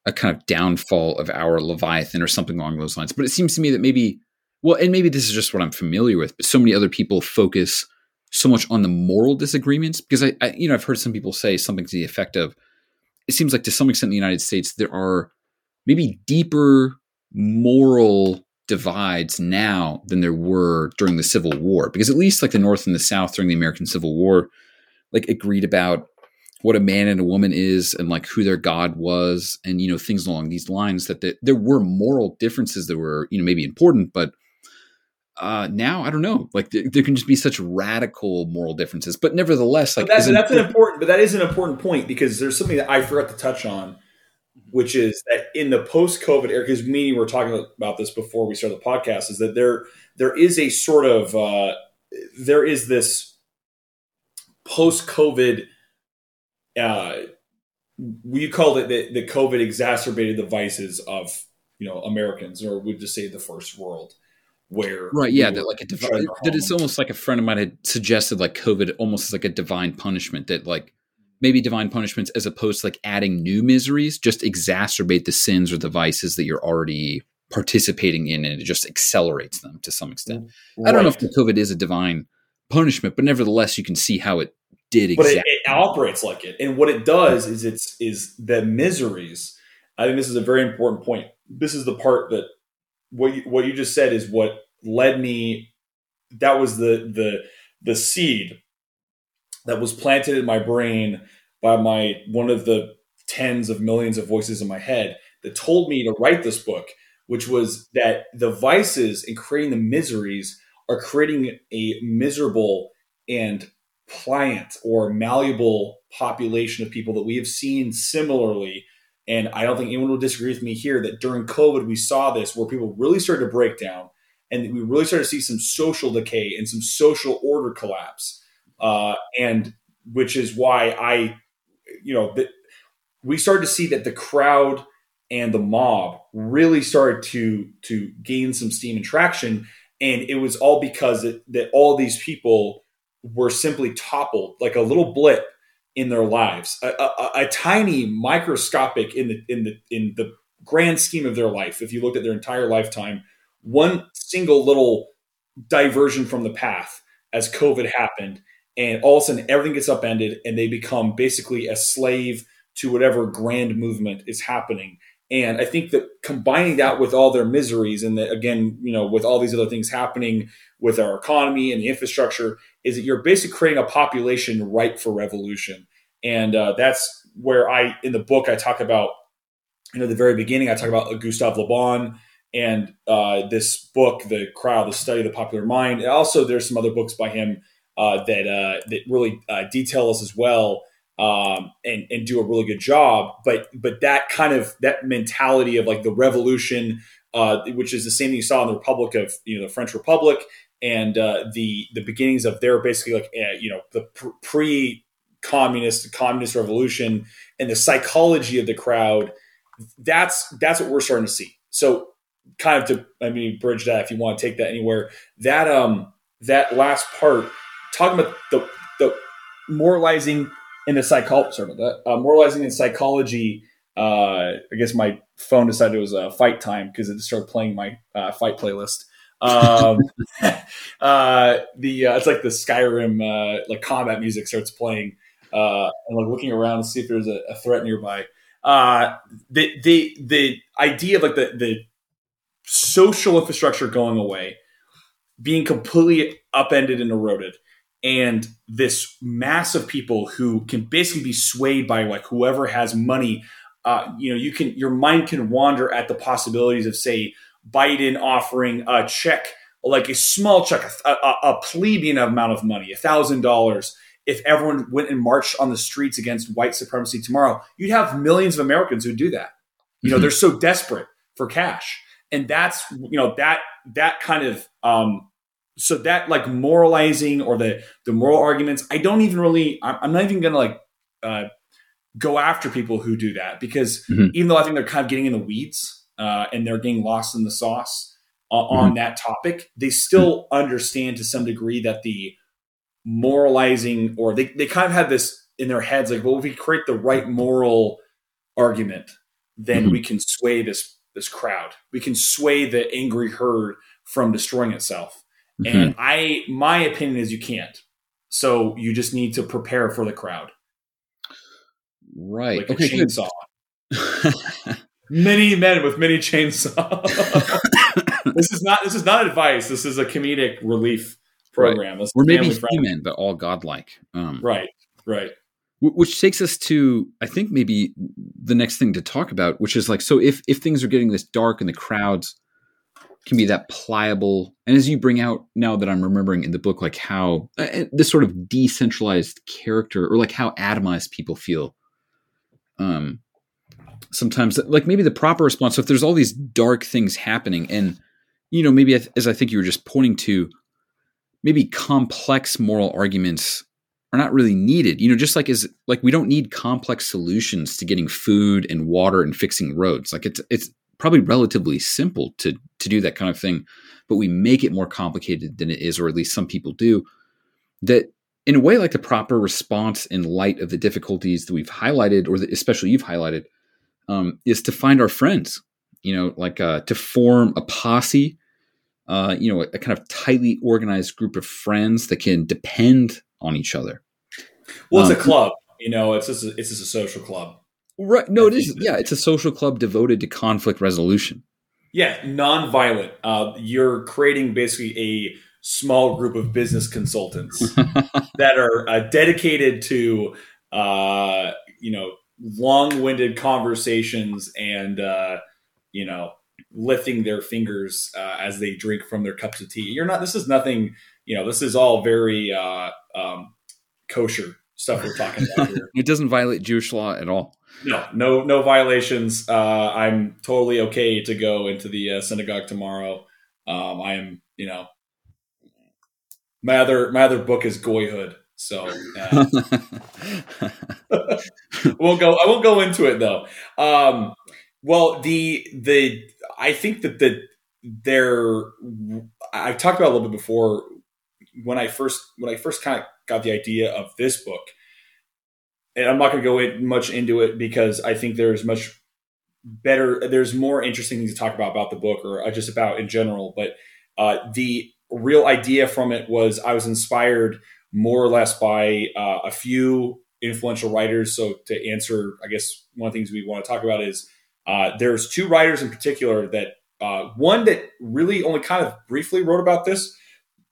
a kind of downfall of our Leviathan or something along those lines. But it seems to me that maybe, well, and maybe this is just what I'm familiar with, but so many other people focus so much on the moral disagreements because I, I you know, I've heard some people say something to the effect of, it seems like to some extent in the United States there are maybe deeper moral divides now than there were during the Civil War. Because at least like the North and the South during the American Civil War, like agreed about what a man and a woman is and like who their god was and you know things along these lines that the, there were moral differences that were you know maybe important but uh now i don't know like there, there can just be such radical moral differences but nevertheless like but that's, that's an important but that is an important point because there's something that i forgot to touch on which is that in the post-COVID era, because me we were talking about this before we started the podcast, is that there there is a sort of uh, there is this post-COVID. Uh, we called it that, that COVID exacerbated the vices of you know Americans, or we'd just say the first world, where right, yeah, that like a divi- that it's almost like a friend of mine had suggested, like COVID almost like a divine punishment that like maybe divine punishments as opposed to like adding new miseries just exacerbate the sins or the vices that you're already participating in and it just accelerates them to some extent. Right. I don't know if the COVID is a divine punishment, but nevertheless you can see how it did exactly. But it, it operates like it. And what it does is it's is the miseries. I think this is a very important point. This is the part that what you, what you just said is what led me that was the the the seed that was planted in my brain by my one of the tens of millions of voices in my head that told me to write this book, which was that the vices and creating the miseries are creating a miserable and pliant or malleable population of people that we have seen similarly. And I don't think anyone will disagree with me here that during COVID, we saw this where people really started to break down and we really started to see some social decay and some social order collapse. Uh, and which is why I you know, that we started to see that the crowd and the mob really started to to gain some steam and traction, and it was all because it, that all these people were simply toppled like a little blip in their lives, a, a, a, tiny microscopic in the in the in the grand scheme of their life, if you looked at their entire lifetime, one single little diversion from the path as COVID happened, and all of a sudden everything gets upended, and they become basically a slave to whatever grand movement is happening. And I think that combining that with all their miseries, and that again, you know, with all these other things happening with our economy and the infrastructure, is that you're basically creating a population ripe for revolution. And uh, that's where I, in the book, I talk about, you know, the very beginning, I talk about Gustave Le Bon and uh, this book, The Crowd, The Study of the Popular Mind. And also, there's some other books by him uh, that uh, that really uh, detail us as well um, and and do a really good job. But but that kind of that mentality of like the revolution, uh, which is the same thing you saw in the Republic of you know the French Republic and uh, the the beginnings of their basically like uh, you know the pre communist communist revolution and the psychology of the crowd. That's that's what we're starting to see. So kind of to I mean bridge that if you want to take that anywhere that um that last part talking about the the moralizing in the psychology, sorry about that, uh, moralizing in psychology. Uh, I guess my phone decided it was a uh, fight time because it started playing my uh, fight playlist. Um, uh, the uh, it's like the Skyrim uh, like combat music starts playing, uh, and like looking around to see if there's a, a threat nearby. Uh, the the the idea of like the the social infrastructure going away, being completely upended and eroded, and this mass of people who can basically be swayed by like whoever has money uh, you know you can your mind can wander at the possibilities of say biden offering a check like a small check a, a, a plebeian amount of money a thousand dollars if everyone went and marched on the streets against white supremacy tomorrow you'd have millions of americans who do that you know mm-hmm. they're so desperate for cash and that's you know that that kind of um, so that like moralizing or the the moral arguments i don't even really i'm not even gonna like uh, go after people who do that because mm-hmm. even though i think they're kind of getting in the weeds uh, and they're getting lost in the sauce uh, mm-hmm. on that topic they still mm-hmm. understand to some degree that the moralizing or they, they kind of have this in their heads like well if we create the right moral argument then mm-hmm. we can sway this this crowd we can sway the angry herd from destroying itself Mm-hmm. And I, my opinion is you can't. So you just need to prepare for the crowd. Right. Like okay, a chainsaw. many men with many chainsaws. this is not this is not advice. This is a comedic relief program. Right. Or maybe human, but all godlike. Um, right. Right. Which takes us to, I think, maybe the next thing to talk about, which is like, so if if things are getting this dark and the crowds can be that pliable. And as you bring out now that I'm remembering in the book, like how uh, uh, this sort of decentralized character or like how atomized people feel. Um, sometimes like maybe the proper response. So if there's all these dark things happening and, you know, maybe as I think you were just pointing to, maybe complex moral arguments are not really needed. You know, just like as like we don't need complex solutions to getting food and water and fixing roads. Like it's it's probably relatively simple to to do that kind of thing, but we make it more complicated than it is, or at least some people do. That in a way, like the proper response in light of the difficulties that we've highlighted, or that especially you've highlighted, um, is to find our friends. You know, like uh, to form a posse. Uh, you know, a, a kind of tightly organized group of friends that can depend on each other. Well, it's um, a club. You know, it's just a, it's just a social club. Right. No, it is. Yeah, it's a social club devoted to conflict resolution. Yeah, nonviolent. Uh, you're creating basically a small group of business consultants that are uh, dedicated to, uh, you know, long-winded conversations and, uh, you know, lifting their fingers uh, as they drink from their cups of tea. You're not. This is nothing. You know, this is all very uh, um, kosher stuff we're talking about here. it doesn't violate Jewish law at all. No, no, no violations. Uh, I'm totally okay to go into the uh, synagogue tomorrow. Um, I am, you know, my other my other book is Goyhood, so uh, won't go. I won't go into it though. Um, well, the the I think that the there I've talked about a little bit before when I first when I first kind of got the idea of this book and I'm not going to go in much into it because I think there's much better. There's more interesting things to talk about about the book or uh, just about in general. But uh, the real idea from it was I was inspired more or less by uh, a few influential writers. So to answer, I guess one of the things we want to talk about is uh, there's two writers in particular that uh, one that really only kind of briefly wrote about this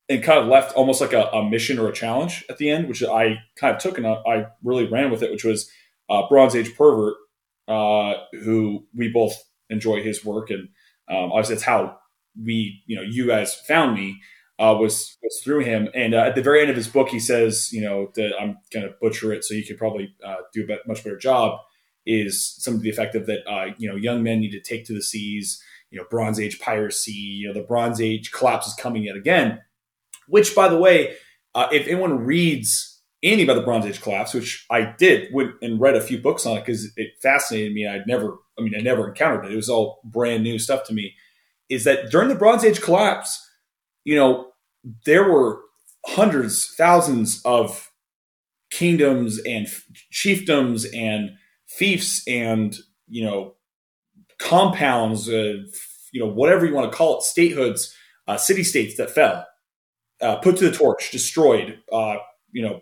and kind of left almost like a, a, mission or a challenge at the end, which I kind of took and I really ran with it, which was uh, Bronze Age Pervert, uh, who we both enjoy his work. And um, obviously, that's how we, you know, you guys found me. Uh, was was through him, and uh, at the very end of his book, he says, you know, that I'm going to butcher it, so you could probably uh, do a much better job. Is some of the effect of that, uh, you know, young men need to take to the seas. You know, Bronze Age piracy. You know, the Bronze Age collapse is coming yet again which, by the way, uh, if anyone reads any about the Bronze Age collapse, which I did went and read a few books on it because it fascinated me. I'd never, I mean, I never encountered it. It was all brand new stuff to me. Is that during the Bronze Age collapse, you know, there were hundreds, thousands of kingdoms and chiefdoms and fiefs and you know compounds, uh, you know, whatever you want to call it, statehoods, uh, city states that fell uh, put to the torch, destroyed. Uh, you know,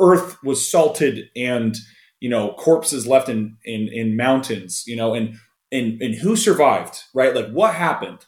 earth was salted, and you know, corpses left in in in mountains. You know, and and and who survived? Right, like what happened?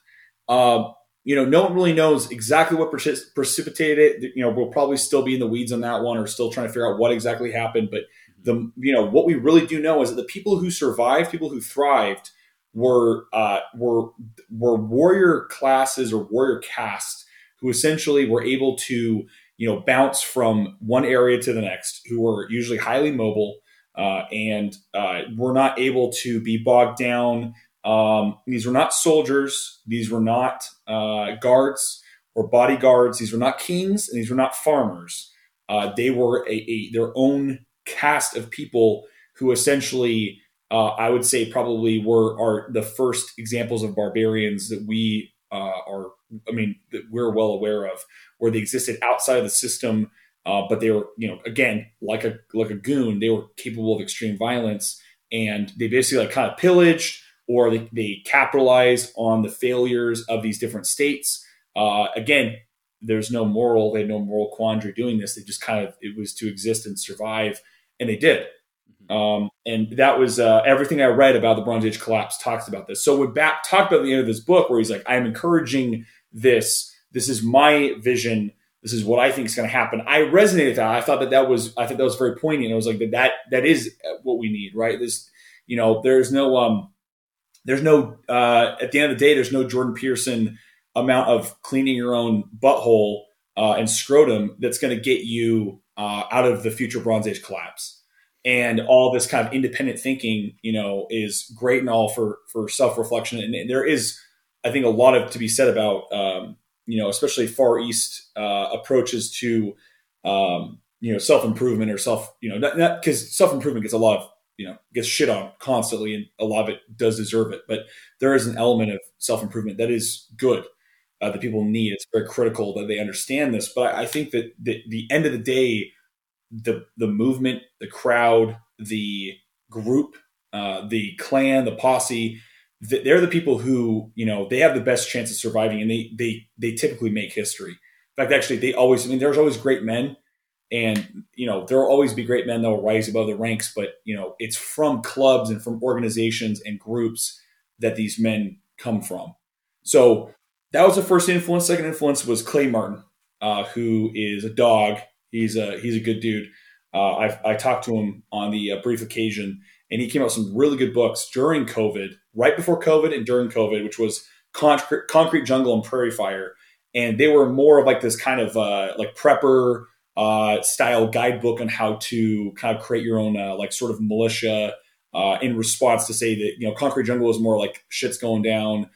You know, no one really knows exactly what precipitated it. You know, we'll probably still be in the weeds on that one, or still trying to figure out what exactly happened. But the you know what we really do know is that the people who survived, people who thrived, were uh, were were warrior classes or warrior castes who essentially were able to you know bounce from one area to the next, who were usually highly mobile uh, and uh, were not able to be bogged down. Um, these were not soldiers. These were not uh, guards or bodyguards. These were not kings, and these were not farmers. Uh, they were a, a, their own cast of people who essentially, uh, I would say, probably were are the first examples of barbarians that we uh, are, I mean, that we're well aware of, where they existed outside of the system, uh, but they were, you know, again, like a like a goon, they were capable of extreme violence, and they basically like kind of pillaged or they, they capitalized on the failures of these different states. Uh, again, there's no moral, they had no moral quandary doing this. They just kind of it was to exist and survive, and they did. Um, and that was uh, everything I read about the Bronze Age collapse talks about this. So when Bap talked about the end of this book, where he's like, "I'm encouraging this. This is my vision. This is what I think is going to happen." I resonated with that. I thought that that was I thought that was very poignant. I was like, "That that is what we need, right?" This, you know, there's no um, there's no uh, at the end of the day, there's no Jordan Peterson amount of cleaning your own butthole uh, and scrotum that's going to get you uh, out of the future Bronze Age collapse and all this kind of independent thinking, you know, is great and all for for self reflection. And there is, I think, a lot of to be said about, um, you know, especially Far East uh, approaches to, um, you know, self improvement or self, you know, because self improvement gets a lot of, you know, gets shit on constantly, and a lot of it does deserve it. But there is an element of self improvement that is good. Uh, that people need. It's very critical that they understand this. But I, I think that the, the end of the day, the the movement, the crowd, the group, uh, the clan, the posse. They're the people who you know they have the best chance of surviving, and they they they typically make history. In fact, actually, they always. I mean, there's always great men, and you know there will always be great men that will rise above the ranks. But you know, it's from clubs and from organizations and groups that these men come from. So that was the first influence. Second influence was Clay Martin, uh, who is a dog He's a he's a good dude. Uh, I I talked to him on the uh, brief occasion, and he came out with some really good books during COVID, right before COVID and during COVID, which was Concrete, Concrete Jungle and Prairie Fire, and they were more of like this kind of uh, like prepper uh, style guidebook on how to kind of create your own uh, like sort of militia uh, in response to say that you know Concrete Jungle was more like shit's going down.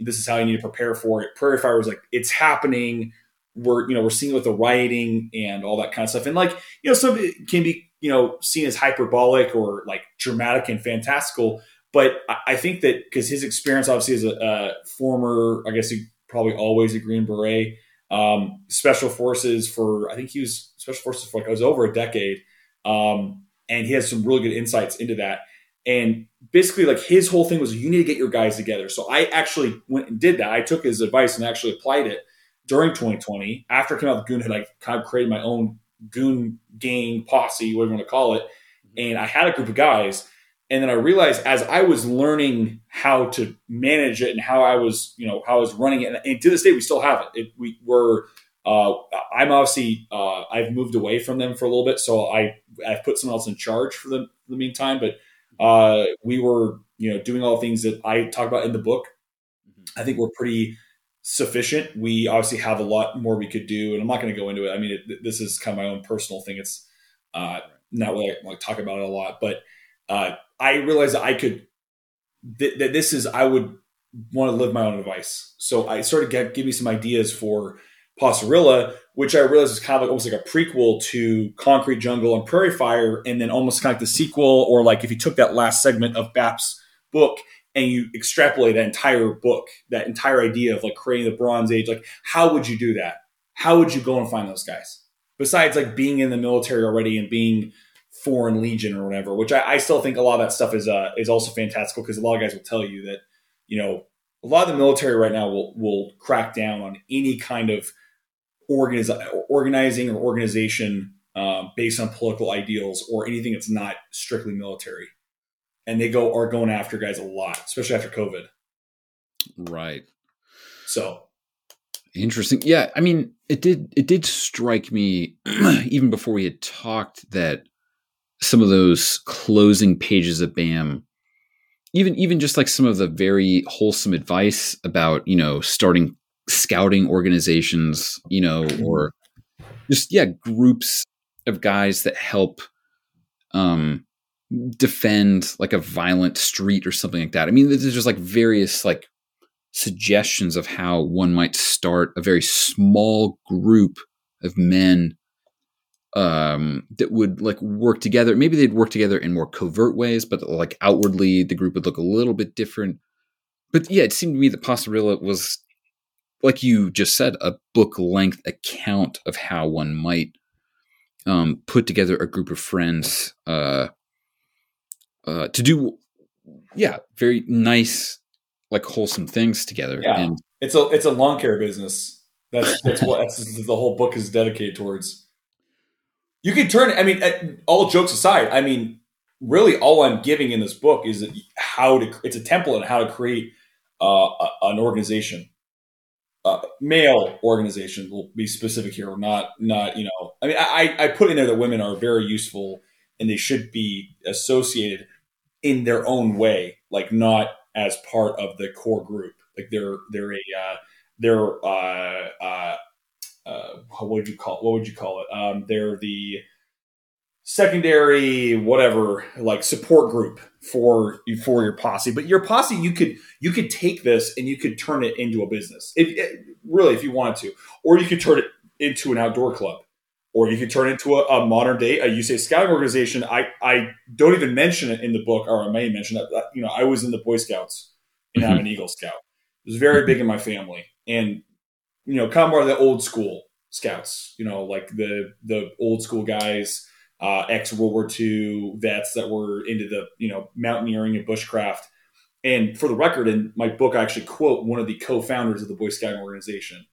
This is how you need to prepare for it. Prairie Fire was like it's happening we're you know we're seeing with the rioting and all that kind of stuff and like you know some of it can be you know seen as hyperbolic or like dramatic and fantastical but i think that because his experience obviously as a, a, former i guess he probably always a green beret um, special forces for i think he was special forces for like it was over a decade um, and he has some really good insights into that And basically, like his whole thing was you need to get your guys together. So I actually went and did that. I took his advice and actually applied it during 2020 after I came out with Goon. Had I kind of created my own Goon gang posse, whatever you want to call it, and I had a group of guys. And then I realized as I was learning how to manage it and how I was, you know, how I was running it, and, to this day we still have it. it we were uh, I'm obviously uh, I've moved away from them for a little bit, so I I've put someone else in charge for the, for the meantime. But uh, we were you know doing all the things that I talk about in the book. I think we're pretty sufficient. We obviously have a lot more we could do, and I'm not going to go into it. I mean, it, this is kind of my own personal thing. It's uh, not really I talk about it a lot, but uh, I realized that I could th- that this is I would want to live my own advice. So I started get give me some ideas for Posserilla, which I realized is kind of like almost like a prequel to Concrete Jungle and Prairie Fire, and then almost kind of like the sequel, or like if you took that last segment of Bap's book and you extrapolate that entire book, that entire idea of like creating the Bronze Age, like how would you do that? How would you go and find those guys? Besides like being in the military already and being Foreign Legion or whatever, which I, I still think a lot of that stuff is uh, is also fantastical because a lot of guys will tell you that you know a lot of the military right now will will crack down on any kind of organiz- organizing or organization uh, based on political ideals or anything that's not strictly military. And they go are going after guys a lot, especially after COVID. Right. So interesting. Yeah, I mean, it did it did strike me even before we had talked that some of those closing pages of BAM even even just like some of the very wholesome advice about you know starting scouting organizations, you know, mm-hmm. or just yeah, groups of guys that help um defend like a violent street or something like that. I mean, there's just like various like suggestions of how one might start a very small group of men um that would like work together maybe they'd work together in more covert ways but like outwardly the group would look a little bit different but yeah it seemed to me that Posserilla was like you just said, a book length account of how one might um, put together a group of friends uh, uh, to do, yeah, very nice, like wholesome things together. Yeah, and it's a it's a lawn care business. That's that's what that's, the whole book is dedicated towards. You can turn. I mean, all jokes aside, I mean, really, all I'm giving in this book is how to. It's a template on how to create uh, an organization uh, male organization will be specific here, or not not you know. I mean, I I put in there that women are very useful and they should be associated in their own way, like not as part of the core group. Like they're they're a uh, they're uh, uh, uh, what would you call what would you call it? Um, they're the secondary whatever like support group for for your posse. But your posse you could you could take this and you could turn it into a business. If, it, really if you wanted to. Or you could turn it into an outdoor club. Or you could turn it into a, a modern day a USAA scouting organization. I I don't even mention it in the book or I may mention that you know I was in the Boy Scouts and mm-hmm. I'm an Eagle Scout. It was very big in my family. And you know kind of of the old school scouts you know like the the old school guys uh, ex World War II vets that were into the you know mountaineering and bushcraft. And for the record, in my book, I actually quote one of the co-founders of the Boy Scouting organization,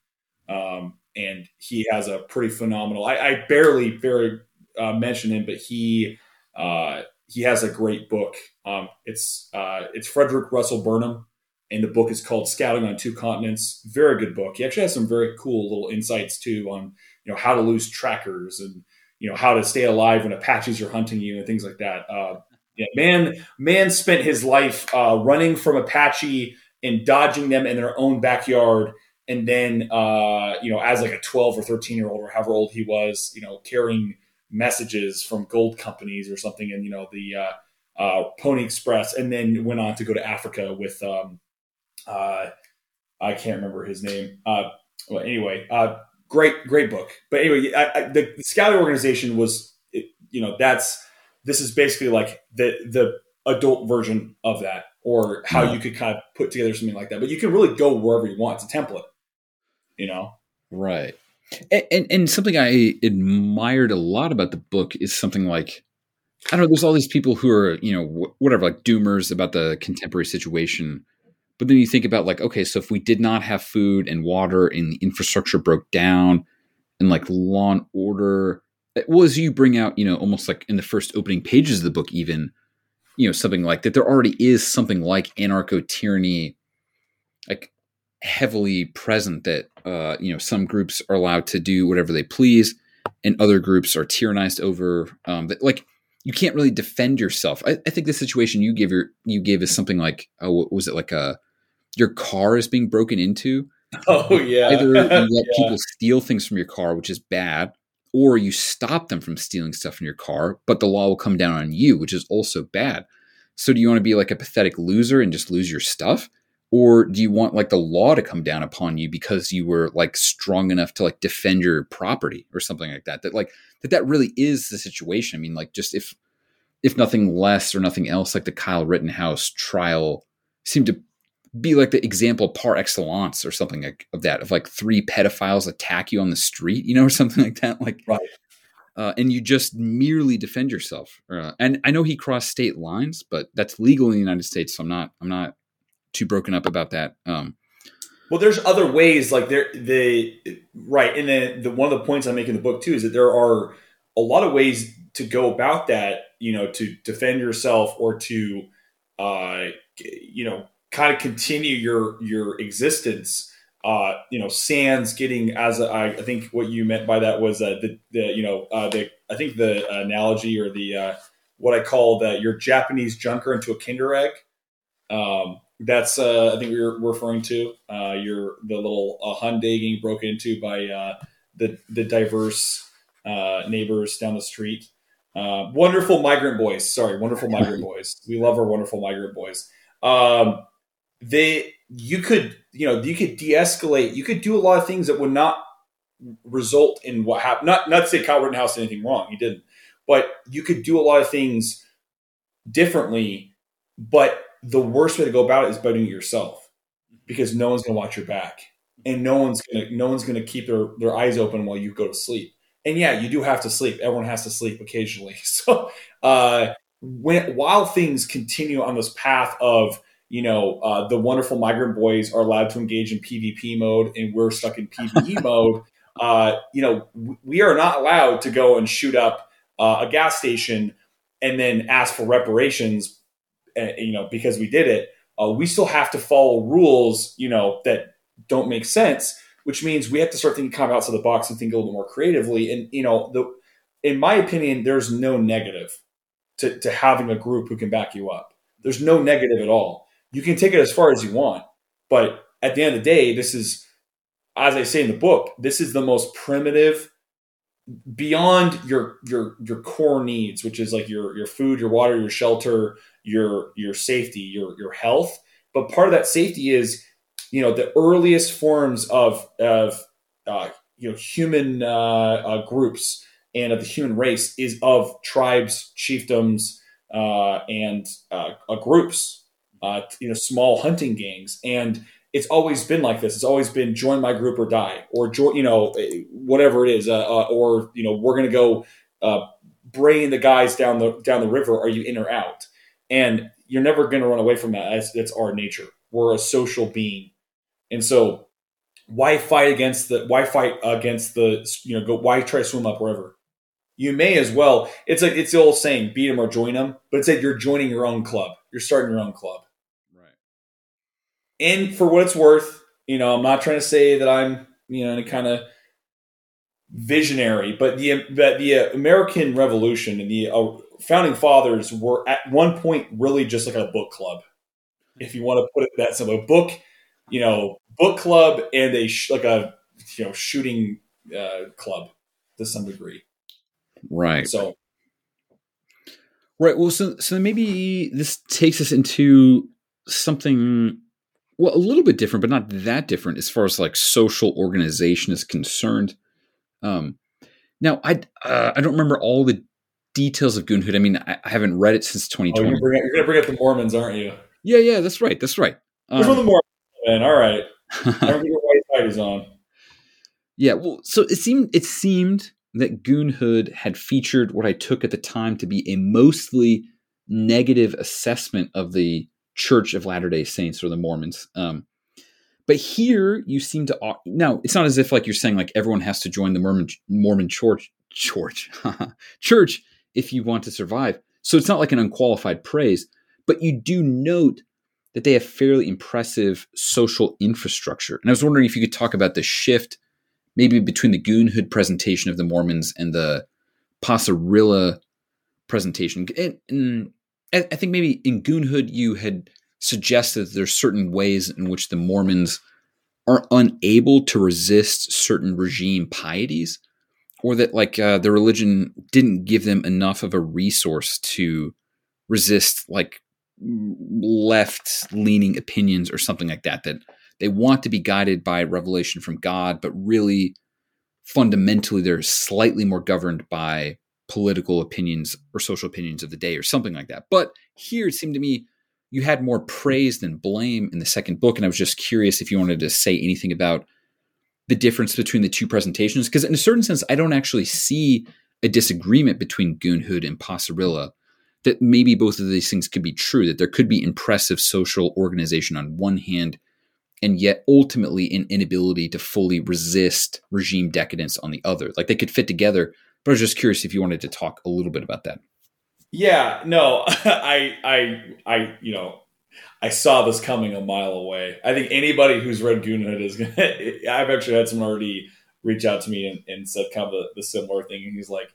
um, and he has a pretty phenomenal. I, I barely barely uh, mention him, but he uh, he has a great book. Um, it's uh, it's Frederick Russell Burnham, and the book is called Scouting on Two Continents. Very good book. He actually has some very cool little insights too on you know how to lose trackers and you know how to stay alive when Apaches are hunting you and things like that. Uh, yeah, man, man spent his life uh, running from Apache and dodging them in their own backyard, and then uh, you know as like a twelve or thirteen year old or however old he was, you know carrying messages from gold companies or something, and you know the uh, uh, Pony Express, and then went on to go to Africa with um, uh, I can't remember his name. Uh, well, anyway, uh, great great book but anyway I, I, the, the scouting organization was it, you know that's this is basically like the the adult version of that or how yeah. you could kind of put together something like that but you can really go wherever you want it's a template you know right and, and, and something i admired a lot about the book is something like I don't know. There's all these people who are, you know, whatever, like doomers about the contemporary situation. But then you think about like, okay, so if we did not have food and water and the infrastructure broke down and like law and order, well, as you bring out, you know, almost like in the first opening pages of the book, even, you know, something like that, there already is something like anarcho tyranny, like heavily present that, uh, you know, some groups are allowed to do whatever they please and other groups are tyrannized over. Um, like, you can't really defend yourself. I, I, think the situation you give your you gave is something like oh, was it like a your car is being broken into? Oh yeah. Either you let yeah. people steal things from your car, which is bad, or you stop them from stealing stuff from your car, but the law will come down on you, which is also bad. So do you want to be like a pathetic loser and just lose your stuff? Or do you want like the law to come down upon you because you were like strong enough to like defend your property or something like that? That like that that really is the situation. I mean, like just if if nothing less or nothing else, like the Kyle Rittenhouse trial seemed to be like the example par excellence or something like of that of like three pedophiles attack you on the street, you know, or something like that. Like right. Uh, and you just merely defend yourself. Uh, and I know he crossed state lines, but that's legal in the United States, so I'm not I'm not too broken up about that. Um, well, there's other ways, like there, the right, and then the one of the points I make in the book too is that there are a lot of ways to go about that. You know, to defend yourself or to, uh, you know, kind of continue your your existence. Uh, you know, Sans getting as a, I, I think what you meant by that was uh, the the you know uh, the I think the analogy or the uh, what I call the your Japanese junker into a Kinder egg. Um, that's uh, I think we are referring to uh, your the little uh, Hyundai getting broken into by uh, the the diverse uh, neighbors down the street. Uh, wonderful migrant boys. Sorry, wonderful migrant boys. We love our wonderful migrant boys. Um, they you could you know you could de-escalate. You could do a lot of things that would not result in what happened. Not not to say Kyle Rittenhouse did anything wrong. He didn't. But you could do a lot of things differently. But the worst way to go about it is by doing it yourself because no one's going to watch your back and no one's going to no one's going to keep their, their eyes open while you go to sleep. And yeah you do have to sleep. Everyone has to sleep occasionally. So uh, when while things continue on this path of you know uh, the wonderful migrant boys are allowed to engage in pvp mode and we're stuck in pve mode uh, you know we are not allowed to go and shoot up uh, a gas station and then ask for reparations you know, because we did it, uh, we still have to follow rules, you know, that don't make sense, which means we have to start thinking kind of outside the box and think a little more creatively. And, you know, the, in my opinion, there's no negative to, to having a group who can back you up. There's no negative at all. You can take it as far as you want, but at the end of the day, this is, as I say in the book, this is the most primitive beyond your your your core needs which is like your your food your water your shelter your your safety, your your health. But part of that safety is, you know, the earliest forms of of uh, you know human uh, uh, groups and of the human race is of tribes, chiefdoms, uh, and uh, uh, groups. you know, small hunting gangs, and it's always been like this. It's always been join my group or die, or join, you know, eh, whatever it is, uh, uh, or you know, we're gonna go uh, brain the guys down the down the river. Are you in or out? And you're never to run away from that. That's, that's our nature. We're a social being. And so why fight against the, why fight against the, you know, go, why try to swim up wherever? You may as well. It's like, it's the old saying, beat them or join them, but it's like you're joining your own club. You're starting your own club. And for what it's worth, you know, I'm not trying to say that I'm, you know, any kind of visionary, but the, but the American Revolution and the uh, founding fathers were at one point really just like a book club, if you want to put it that simple. A book, you know, book club and a sh- like a you know shooting uh, club to some degree. Right. So. Right. Well, so so maybe this takes us into something well a little bit different, but not that different as far as like social organization is concerned. Um, now I uh, I don't remember all the details of Goonhood. I mean, I, I haven't read it since 2020. Oh, you're, bring, you're going to bring up the Mormons, aren't you? Yeah, yeah, that's right. That's right. Um, the Mormons? Man, all right. I don't get white on. Yeah, well, so it seemed it seemed that Goonhood had featured what I took at the time to be a mostly negative assessment of the Church of Latter day Saints or the Mormons. Um, but here you seem to now it's not as if like you're saying like everyone has to join the Mormon Mormon church church church if you want to survive. So it's not like an unqualified praise, but you do note that they have fairly impressive social infrastructure. And I was wondering if you could talk about the shift maybe between the Goonhood presentation of the Mormons and the Posserilla presentation. And, and I think maybe in Goonhood you had suggested there's certain ways in which the Mormons are unable to resist certain regime pieties, or that like uh, the religion didn't give them enough of a resource to resist like left leaning opinions or something like that. That they want to be guided by revelation from God, but really fundamentally they're slightly more governed by political opinions or social opinions of the day or something like that. But here it seemed to me you had more praise than blame in the second book. And I was just curious if you wanted to say anything about the difference between the two presentations. Because in a certain sense, I don't actually see a disagreement between Goonhood and Posserilla. That maybe both of these things could be true, that there could be impressive social organization on one hand, and yet ultimately an inability to fully resist regime decadence on the other. Like they could fit together, but I was just curious if you wanted to talk a little bit about that. Yeah, no, I, I, I, you know, I saw this coming a mile away. I think anybody who's read Goonhood is gonna. I've actually had someone already reach out to me and, and said kind of the, the, similar thing, and he's like,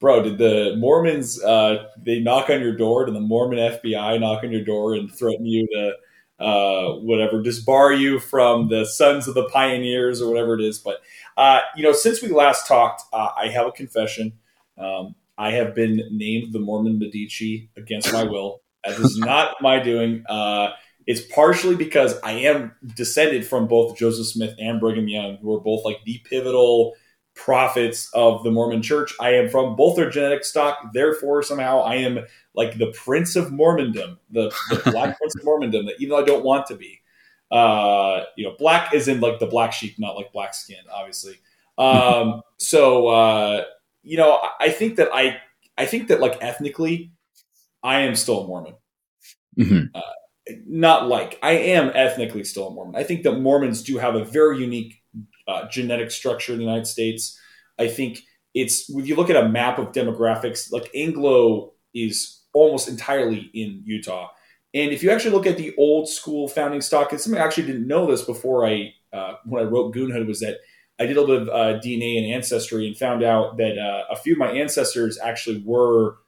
"Bro, did the Mormons uh, they knock on your door? Did the Mormon FBI knock on your door and threaten you to uh, whatever disbar you from the Sons of the Pioneers or whatever it is?" But uh, you know, since we last talked, uh, I have a confession. Um, I have been named the Mormon Medici against my will. That is not my doing. Uh, it's partially because I am descended from both Joseph Smith and Brigham Young, who are both like the pivotal prophets of the Mormon church. I am from both their genetic stock. Therefore, somehow I am like the prince of Mormondom, the, the black prince of Mormondom, that even though I don't want to be. Uh, you know, black is in like the black sheep, not like black skin, obviously. Um, so, uh, you know, I think that I, I think that like ethnically, I am still a Mormon. Mm-hmm. Uh, not like I am ethnically still a Mormon. I think that Mormons do have a very unique uh, genetic structure in the United States. I think it's when you look at a map of demographics, like Anglo is almost entirely in Utah. And if you actually look at the old school founding stock, and something I actually didn't know this before I uh, when I wrote Goonhood was that I did a little bit of uh, DNA and ancestry and found out that uh, a few of my ancestors actually were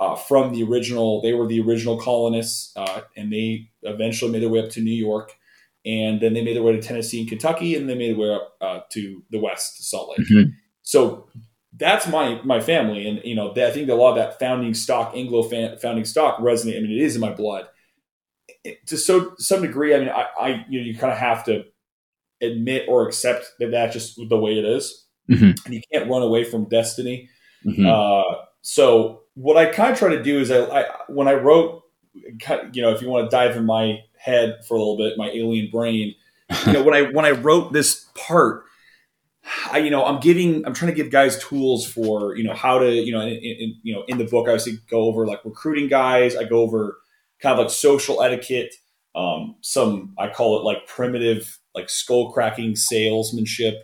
uh, from the original. They were the original colonists, uh, and they eventually made their way up to New York, and then they made their way to Tennessee and Kentucky, and they made their way up uh, to the West, to Salt Lake. Mm-hmm. So that's my my family, and you know I think a lot of that founding stock, Anglo founding stock, resonate. I mean, it is in my blood. to so some degree, I mean, I, I you know you kind of have to admit or accept that that's just the way it is. Mm-hmm. and you can't run away from destiny. Mm-hmm. Uh, so what I kind of try to do is I, I, when I wrote, you know, if you want to dive in my head for a little bit, my alien brain, you know, when I when I wrote this part, I, you know, I'm giving, I'm trying to give guys tools for, you know, how to, you know, in, in, you know, in the book, I obviously go over like recruiting guys. I go over kind of like social etiquette, um, some I call it like primitive like skull cracking salesmanship,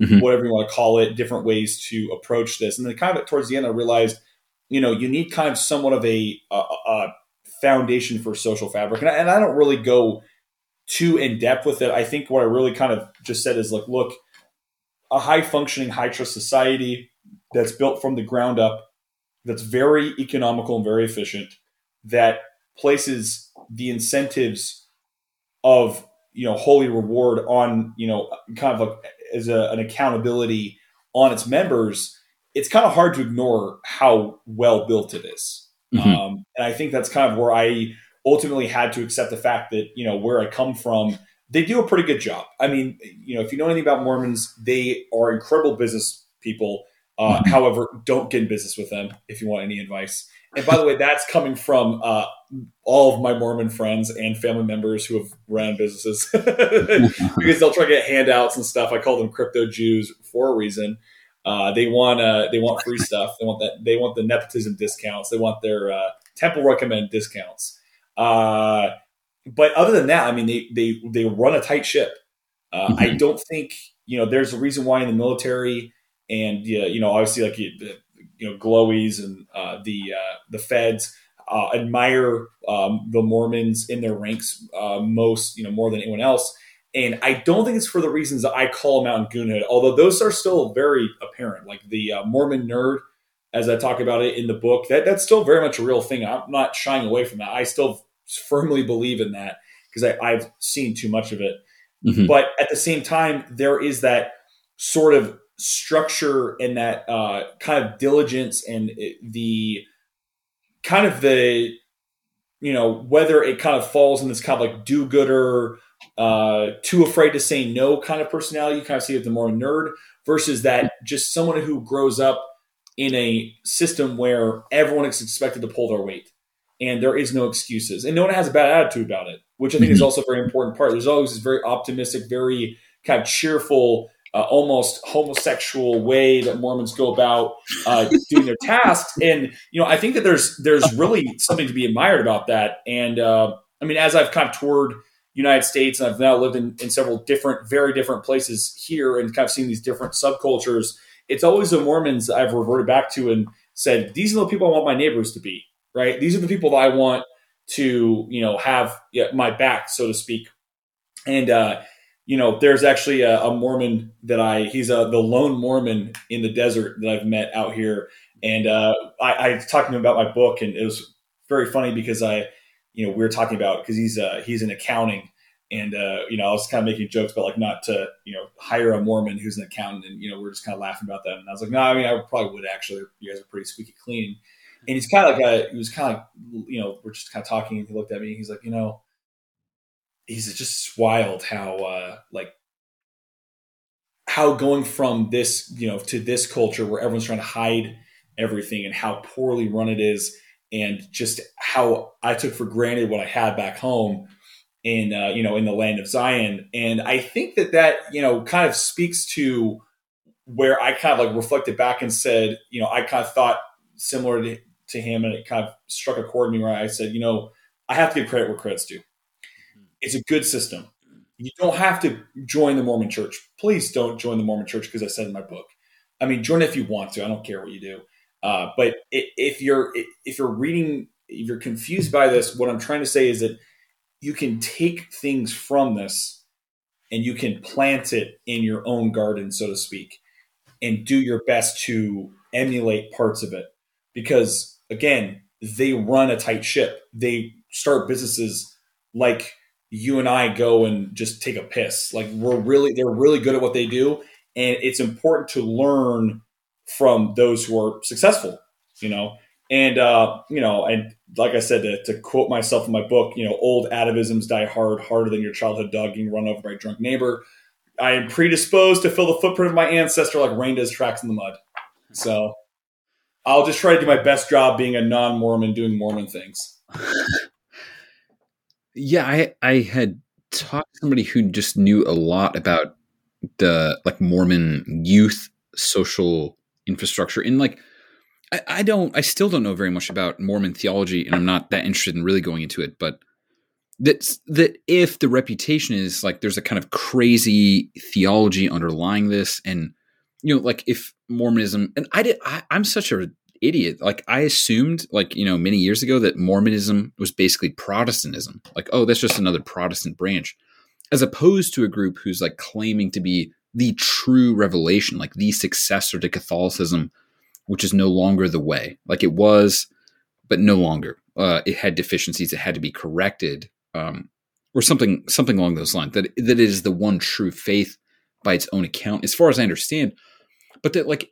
mm-hmm. whatever you want to call it, different ways to approach this. And then kind of towards the end, I realized, you know, you need kind of somewhat of a, a, a foundation for social fabric. And I, and I don't really go too in depth with it. I think what I really kind of just said is like, look, a high functioning, high trust society that's built from the ground up, that's very economical and very efficient, that places the incentives of you know holy reward on you know kind of like as a, an accountability on its members it's kind of hard to ignore how well built it is. Mm-hmm. Um, and i think that's kind of where i ultimately had to accept the fact that you know where i come from they do a pretty good job i mean you know if you know anything about mormons they are incredible business people uh, mm-hmm. however don't get in business with them if you want any advice and by the way, that's coming from uh, all of my Mormon friends and family members who have ran businesses because they'll try to get handouts and stuff. I call them crypto Jews for a reason. Uh, they want uh, they want free stuff. They want that. They want the nepotism discounts. They want their uh, temple recommend discounts. But other than that, I mean, they they they run a tight ship. Uh, mm-hmm. I don't think you know. There's a reason why in the military and you know, obviously like you know, glowies and uh, the uh, the feds uh, admire um, the Mormons in their ranks uh, most, you know, more than anyone else. And I don't think it's for the reasons that I call them out in Goonhood, although those are still very apparent. Like the uh, Mormon nerd, as I talk about it in the book, that that's still very much a real thing. I'm not shying away from that. I still firmly believe in that because I've seen too much of it. Mm-hmm. But at the same time, there is that sort of structure and that uh, kind of diligence and the kind of the you know whether it kind of falls in this kind of like do-gooder uh, too afraid to say no kind of personality you kind of see it the more nerd versus that just someone who grows up in a system where everyone is expected to pull their weight and there is no excuses and no one has a bad attitude about it which i think mm-hmm. is also a very important part there's always this very optimistic very kind of cheerful uh, almost homosexual way that Mormons go about uh, doing their tasks. And you know, I think that there's there's really something to be admired about that. And uh, I mean, as I've kind of toured United States, and I've now lived in, in several different, very different places here, and kind of seen these different subcultures. It's always the Mormons I've reverted back to and said, these are the people I want my neighbors to be. Right? These are the people that I want to, you know, have my back, so to speak. And uh, you know, there's actually a, a Mormon that I, he's a, the lone Mormon in the desert that I've met out here. And uh, I, I talked to him about my book, and it was very funny because I, you know, we were talking about because he's uh, he's in accounting, and uh, you know, I was kind of making jokes about like not to you know hire a Mormon who's an accountant, and you know, we are just kind of laughing about that. And I was like, no, I mean, I probably would actually. You guys are pretty squeaky clean. And he's kind of like a, he was kind of you know, we're just kind of talking, and he looked at me, and he's like, you know, he's just wild how uh, like how going from this you know to this culture where everyone's trying to hide everything and how poorly run it is and just how I took for granted what I had back home in uh, you know in the land of Zion. And I think that that you know kind of speaks to where I kind of like reflected back and said you know I kind of thought similar to, to him and it kind of struck a chord in me where I said you know I have to give credit where credit's due it's a good system. You don't have to join the Mormon church. Please don't join the Mormon church because I said in my book. I mean, join if you want to. I don't care what you do. Uh, but if you're if you're reading, if you're confused by this, what I'm trying to say is that you can take things from this and you can plant it in your own garden, so to speak, and do your best to emulate parts of it. Because again, they run a tight ship. They start businesses like you and I go and just take a piss. Like we're really, they're really good at what they do. And it's important to learn from those who are successful, you know? And, uh, you know, and like I said, to, to quote myself in my book, you know, old atavisms die hard, harder than your childhood dog getting run over by a drunk neighbor. I am predisposed to fill the footprint of my ancestor like rain does tracks in the mud. So I'll just try to do my best job being a non Mormon doing Mormon things. Yeah, I I had talked to somebody who just knew a lot about the like Mormon youth social infrastructure and like I, I don't I still don't know very much about Mormon theology and I'm not that interested in really going into it, but that that if the reputation is like there's a kind of crazy theology underlying this and you know like if mormonism and i did I, i'm such a idiot. Like I assumed, like you know, many years ago, that Mormonism was basically Protestantism. Like, oh, that's just another Protestant branch, as opposed to a group who's like claiming to be the true revelation, like the successor to Catholicism, which is no longer the way. Like it was, but no longer. Uh, it had deficiencies. It had to be corrected, um, or something, something along those lines. That that it is the one true faith by its own account, as far as I understand. But that like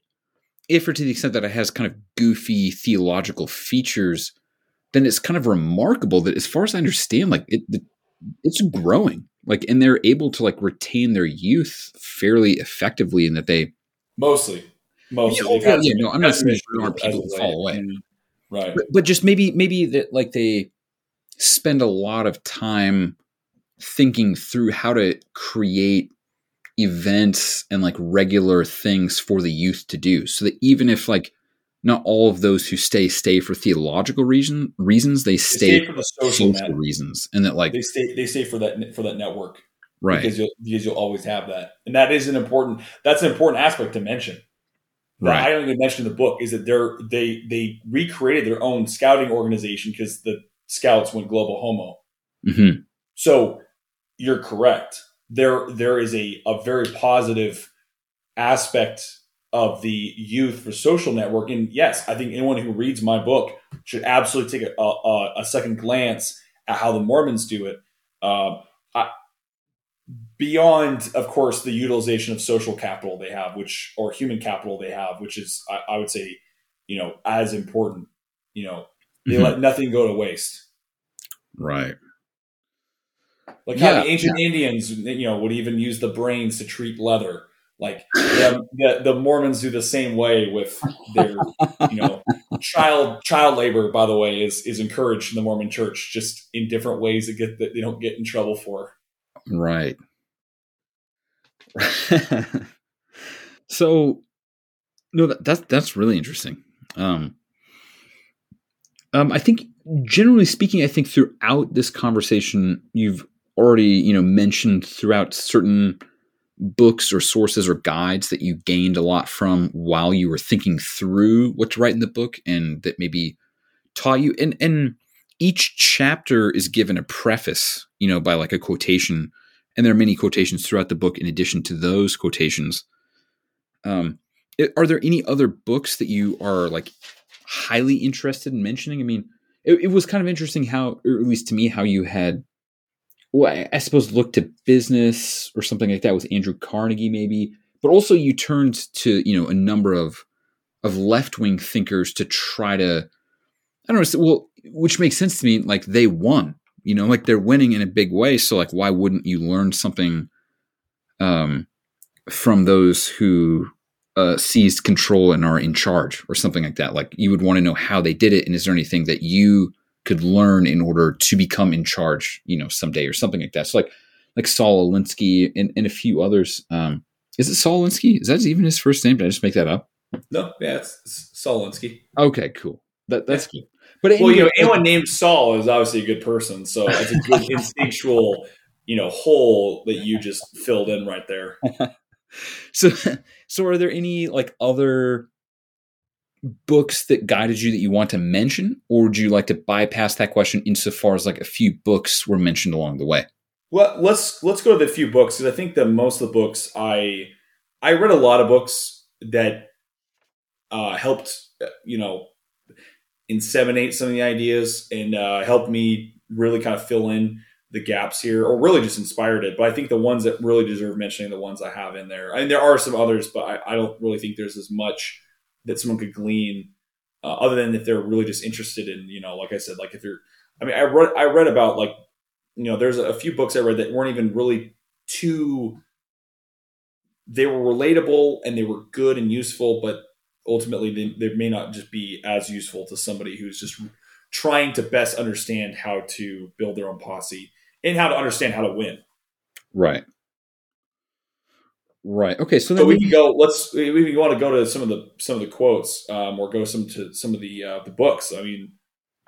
if or to the extent that it has kind of goofy theological features, then it's kind of remarkable that, as far as I understand, like it, it's growing, like, and they're able to like retain their youth fairly effectively, in that they mostly, mostly, yeah, yeah, no, I'm not saying there aren't people who fall away, right? But, but just maybe, maybe that like they spend a lot of time thinking through how to create events and like regular things for the youth to do. So that even if like not all of those who stay stay for theological reason reasons they stay, stay for the social, social reasons. And that like they stay they stay for that for that network. Right. Because you'll because you'll always have that. And that is an important that's an important aspect to mention. Right. I don't even mention in the book is that they're they they recreated their own scouting organization because the scouts went global homo. Hmm so you're correct there there is a, a very positive aspect of the youth for social network. And yes i think anyone who reads my book should absolutely take a, a, a second glance at how the mormons do it. Uh, I, beyond of course the utilization of social capital they have which or human capital they have which is i, I would say you know as important you know they Mhm. let nothing go to waste. Right like Yeah, how the ancient Indians, you know, would even use the brains to treat leather. Like the, the, the Mormons do the same way with their, you know, child child labor. By the way, is is encouraged in the Mormon Church, just in different ways that get that they don't get in trouble for. Right. so no that, that's that's really interesting. Um um I think generally speaking I think throughout this conversation you've already, you know, mentioned throughout certain books or sources or guides that you gained a lot from while you were thinking through what to write in the book and that maybe taught you. And and each chapter is given a preface, you know, by like a quotation. And there are many quotations throughout the book in addition to those quotations. Um are there any other books that you are like highly interested in mentioning? I mean it, it was kind of interesting how or at least to me how you had well I, suppose look to business or something like that with andrew carnegie maybe. But also you turned to you know a number of of left-wing thinkers to try to i don't know well which makes sense to me like they won you know like they're winning in a big way. So like why wouldn't you learn something um from those who uh, seized control and are in charge or something like that? Like you would want to know how they did it and is there anything that you could learn in order to become in charge you know someday or something like that so like like saul alinsky and, and a few others um is it saul alinsky is that even his first name did i just make that up No, yeah, it's, it's Saul Alinsky. okay cool that that's cool. but Well, you know, anyway, anyone named Saul is obviously a good person, so it's a good instinctual, you know, hole that you just filled in right there. so so are there any like other books that guided you that you want to mention or would you like to bypass that question insofar as like a few books were mentioned along the way Well, let's let's go to the few books because I think that most of the books I I read a lot of books that uh, helped uh, you know inseminate some of the ideas and uh, helped me really kind of fill in the gaps here, or really just inspired it. But I think the ones that really deserve mentioning, the ones I have in there. I mean, there are some others, but I, I don't really think there's as much that someone could glean, uh, other than if they're really just interested in, you know, like I said, like if you're, I mean, I read I read about like, you know, there's a few books I read that weren't even really too. They were relatable and they were good and useful, but ultimately they, they may not just be as useful to somebody who's just trying to best understand how to build their own posse and how to understand how to win. right right okay so So we we, can go. Let's. We we want to go to some of the some of the quotes, um, or go some to some of the uh, the books. I mean,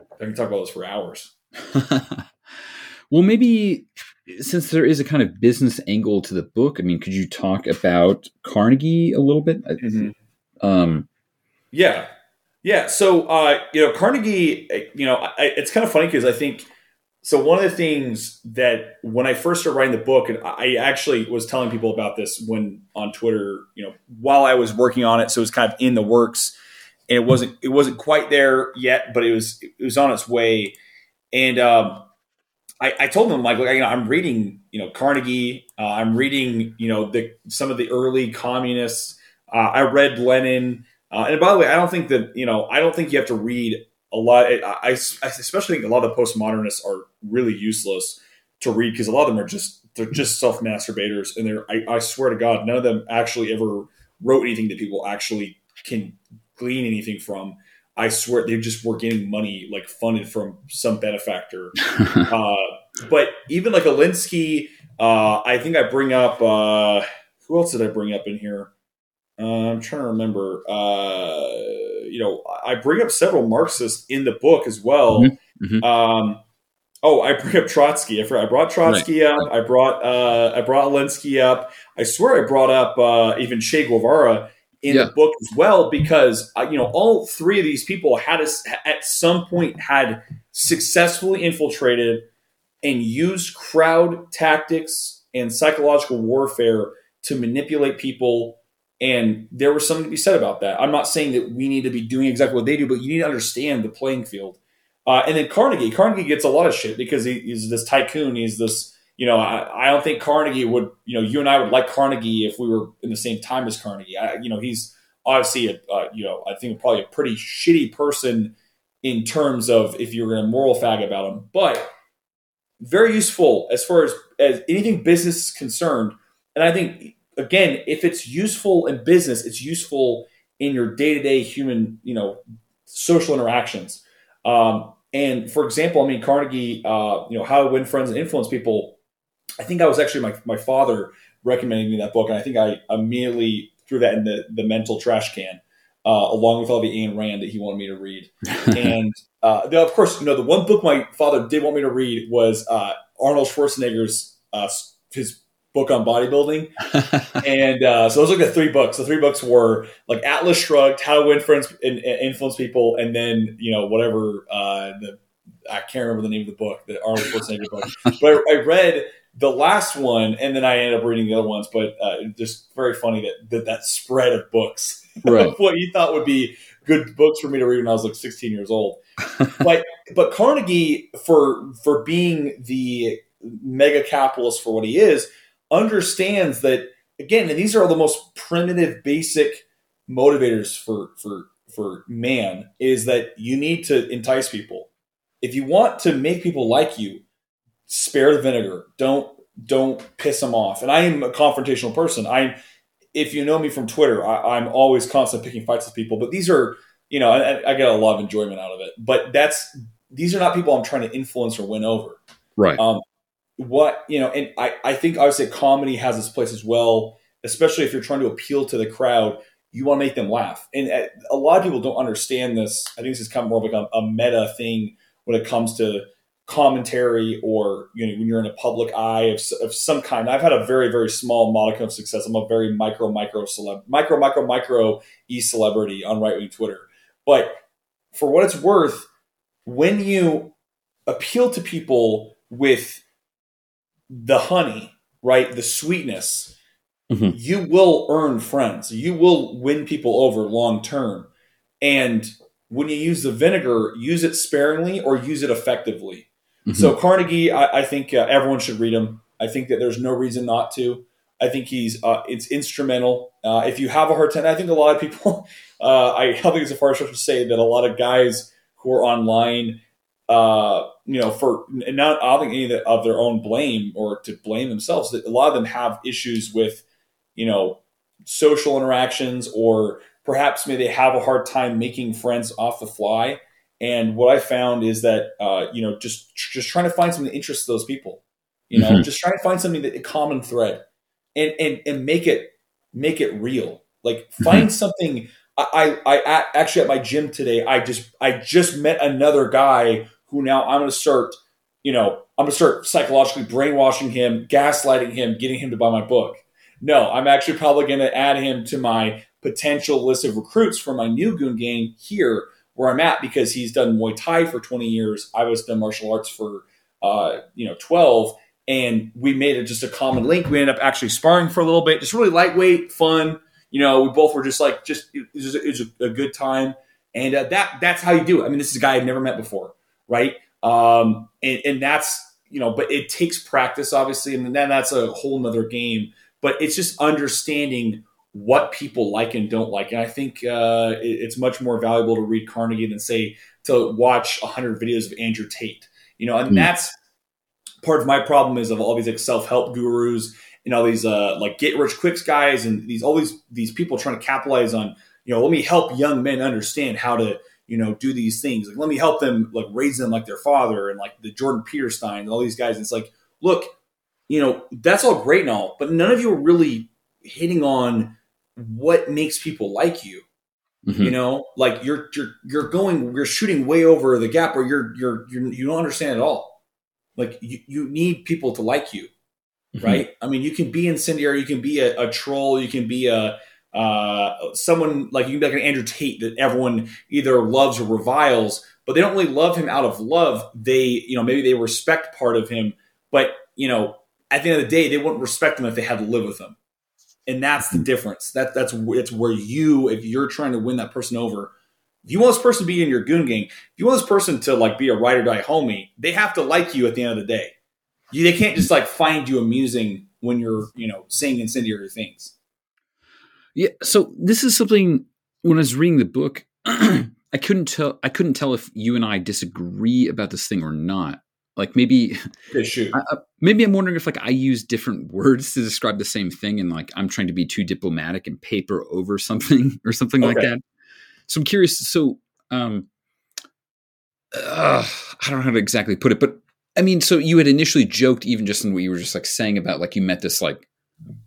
I can talk about this for hours. well maybe since there is a kind of business angle to the book i mean could you talk about carnegie a little bit um Yeah, yeah. So uh, you know, Carnegie. You know, I, it's kind of funny because I think so. One of the things that when I first started writing the book, and I actually was telling people about this when on Twitter. You know, while I was working on it, so it was kind of in the works, and it wasn't it wasn't quite there yet, but it was it was on its way. And um, I, I told them like, you know, I'm reading, you know, Carnegie. Uh, I'm reading, you know, the some of the early communists. Uh, I read Lenin. Uh, and by the way, I don't think that you know, I don't think you have to read a lot. I, I, I especially think a lot of postmodernists are really useless to read because a lot of them are just they're just self masturbators, and they're I, I swear to God, none of them actually ever wrote anything that people actually can glean anything from. I swear they just were getting money like funded from some benefactor. uh, but even like Alinsky, uh, I think I bring up uh, who else did I bring up in here? Uh, I'm trying to remember. Uh, you know, I bring up several Marxists in the book as well. Mm-hmm. Mm-hmm. Um, oh, I bring up Trotsky. I, forgot, I brought Trotsky right. up. I brought uh, I brought Alinsky up. I swear I brought up uh, even Che Guevara in yeah. the book as well because uh, you know all three of these people had a, at some point had successfully infiltrated and used crowd tactics and psychological warfare to manipulate people and there was something to be said about that i'm not saying that we need to be doing exactly what they do but you need to understand the playing field uh, and then carnegie carnegie gets a lot of shit because he, he's this tycoon he's this you know, I, I, don't think Carnegie would, you know, you and I would like Carnegie if we were in the same time as Carnegie. I, you know, he's obviously, a, uh, you know, I think probably a pretty shitty person in terms of if you're to moral fag about him, but very useful as far as, as anything business is concerned. And I think, again, if it's useful in business, it's useful in your day to day human, you know, social interactions. Um, and for example, I mean, Carnegie, uh, you know, how to win friends and influence people I think that was actually my, my father recommending me that book, and I think I immediately threw that in the, the mental trash can, uh, along with all the Ayn Rand that he wanted me to read. and uh, of course, you know, the one book my father did want me to read was uh, Arnold Schwarzenegger's uh, his book on bodybuilding. and uh, so those are the three books. The three books were like Atlas Shrugged, How to Win Friends and, Influence People, and then you know whatever uh, the I can't remember the name of the book, the Arnold Schwarzenegger book. But I read the last one, and then I ended up reading the other ones. But uh, just very funny that, that that spread of books, right. of what you thought would be good books for me to read when I was like 16 years old. but but Carnegie, for for being the mega capitalist for what he is, understands that again, and these are all the most primitive, basic motivators for for for man is that you need to entice people. If you want to make people like you, spare the vinegar. Don't don't piss them off. And I am a confrontational person. I, if you know me from Twitter, I, am always constantly picking fights with people. But these are, you know, I, I, get a lot of enjoyment out of it. But that's these are not people I'm trying to influence or win over. Right. Um, what you know, and I I think I would say comedy has its place as well, especially if you're trying to appeal to the crowd. You want to make them laugh, and uh, a lot of people don't understand this. I think this is kind of more like a, a meta thing when it comes to commentary or you know when you're in a public eye of, of some kind i've had a very very small modicum of success i'm a very micro micro celeb micro micro micro e celebrity on right wing twitter but for what it's worth when you appeal to people with the honey right the sweetness mm-hmm. you will earn friends you will win people over long term and when you use the vinegar use it sparingly or use it effectively Mm-hmm. So Carnegie, I, I think uh, everyone should read him. I think that there's no reason not to. I think he's uh, it's instrumental. Uh, if you have a hard time, I think a lot of people. Uh, I, I think it's a far stretch to say that a lot of guys who are online, uh, you know, for not I think any of their own blame or to blame themselves. That a lot of them have issues with, you know, social interactions or perhaps maybe they have a hard time making friends off the fly and what I found is that uh, you know just just trying to find something that interests those people. You know, mm-hmm. just trying to find something that a common thread, and and and make it make it real. Like find mm-hmm. something. I, I I actually at my gym today. I just I just met another guy who now I'm going to start. You know, I'm going to start psychologically brainwashing him, gaslighting him, getting him to buy my book. No, I'm actually probably going to add him to my potential list of recruits for my new Goon Gang here where I'm at because he's done Muay Thai for 20 years. I was done martial arts for uh, you know 12, and we made it just a common link. We ended up actually sparring for a little bit, just really lightweight, fun. You know, we both were just like just it was, it was a, good time, and uh, that that's how you do it. I mean, this is a guy I've never met before, right? Um, and, and that's you know, but it takes practice, obviously, and then that's a whole nother game. But it's just understanding what people like and don't like. And I think uh, it, it's much more valuable to read Carnegie than say to watch 100 videos of Andrew Tate. You know, and mm. that's part of my problem is of all these like self-help gurus and all these uh, like get rich quick guys and these all these these people trying to capitalize on you know let me help young men understand how to you know do these things like let me help them like raise them like their father and like the Jordan Peterson and all these guys and it's like look you know that's all great and all but none of you are really hitting on what makes people like you. Mhm. You know, like you're you're you're going you're shooting way over the gap or you're you're, you're you don't understand at all. Like you, you need people to like you, Mhm. right? I mean, you can be incendiary, you can be a, a troll, you can be a uh, someone like you can be like an Andrew Tate that everyone either loves or reviles, but they don't really love him out of love. They, you know, maybe they respect part of him, but you know, at the end of the day, they wouldn't respect him if they had to live with him. And that's the difference. That that's it's where you, if you're trying to win that person over, if you want this person to be in your goon gang, if you want this person to like be a ride or die homie, they have to like you at the end of the day. You, they can't just like find you amusing when you're, you know, saying incendiary things. Yeah. So this is something when I was reading the book, I couldn't tell. I couldn't tell if you and I disagree about this thing or not. Like maybe, shoot. I, maybe I'm wondering if like I use different words to describe the same thing, and like I'm trying to be too diplomatic and paper over something or something like Okay. that. So I'm curious. So, um, uh, I don't know how to exactly put it, but I mean, so you had initially joked, even just in what you were just like saying about like you met this like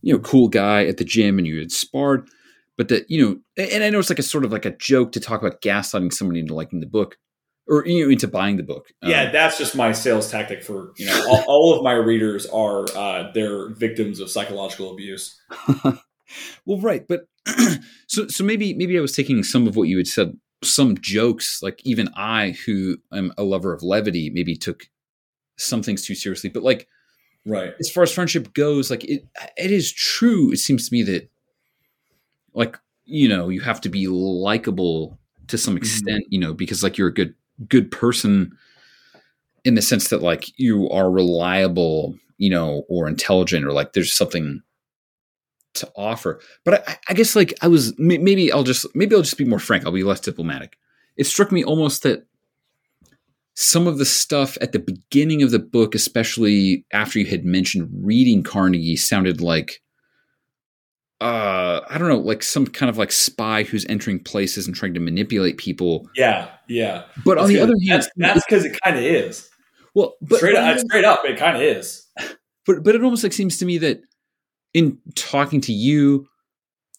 you know cool guy at the gym and you had sparred, but that you know, and I know it's like a sort of like a joke to talk about gaslighting somebody into liking the book or you know into buying the book. Um, yeah, that's just my sales tactic for you know all, all of my readers are uh, they're victims of psychological abuse. well, right, but so so maybe maybe I was taking some of what you had said, some jokes, like even I, who am a lover of levity, maybe took some things too seriously. But like Right. as far as friendship goes, like it it is true. It seems to me that like you know you have to be likable to some mm-hmm. extent, you know, because like you're a good good person in the sense that like you are reliable, you know, or intelligent, or like there's something to offer. But I, I guess like I was maybe I'll just maybe I'll just be more frank. I'll be less diplomatic. It struck me almost that some of the stuff at the beginning of the book, especially after you had mentioned reading Carnegie, sounded like uh I don't know, like some kind of like spy who's entering places and trying to manipulate people. Yeah. Yeah. But on the other hand, that's that's because it kind of is. well, but straight up, straight up, it kind of is. but but it almost like seems to me that in talking to you,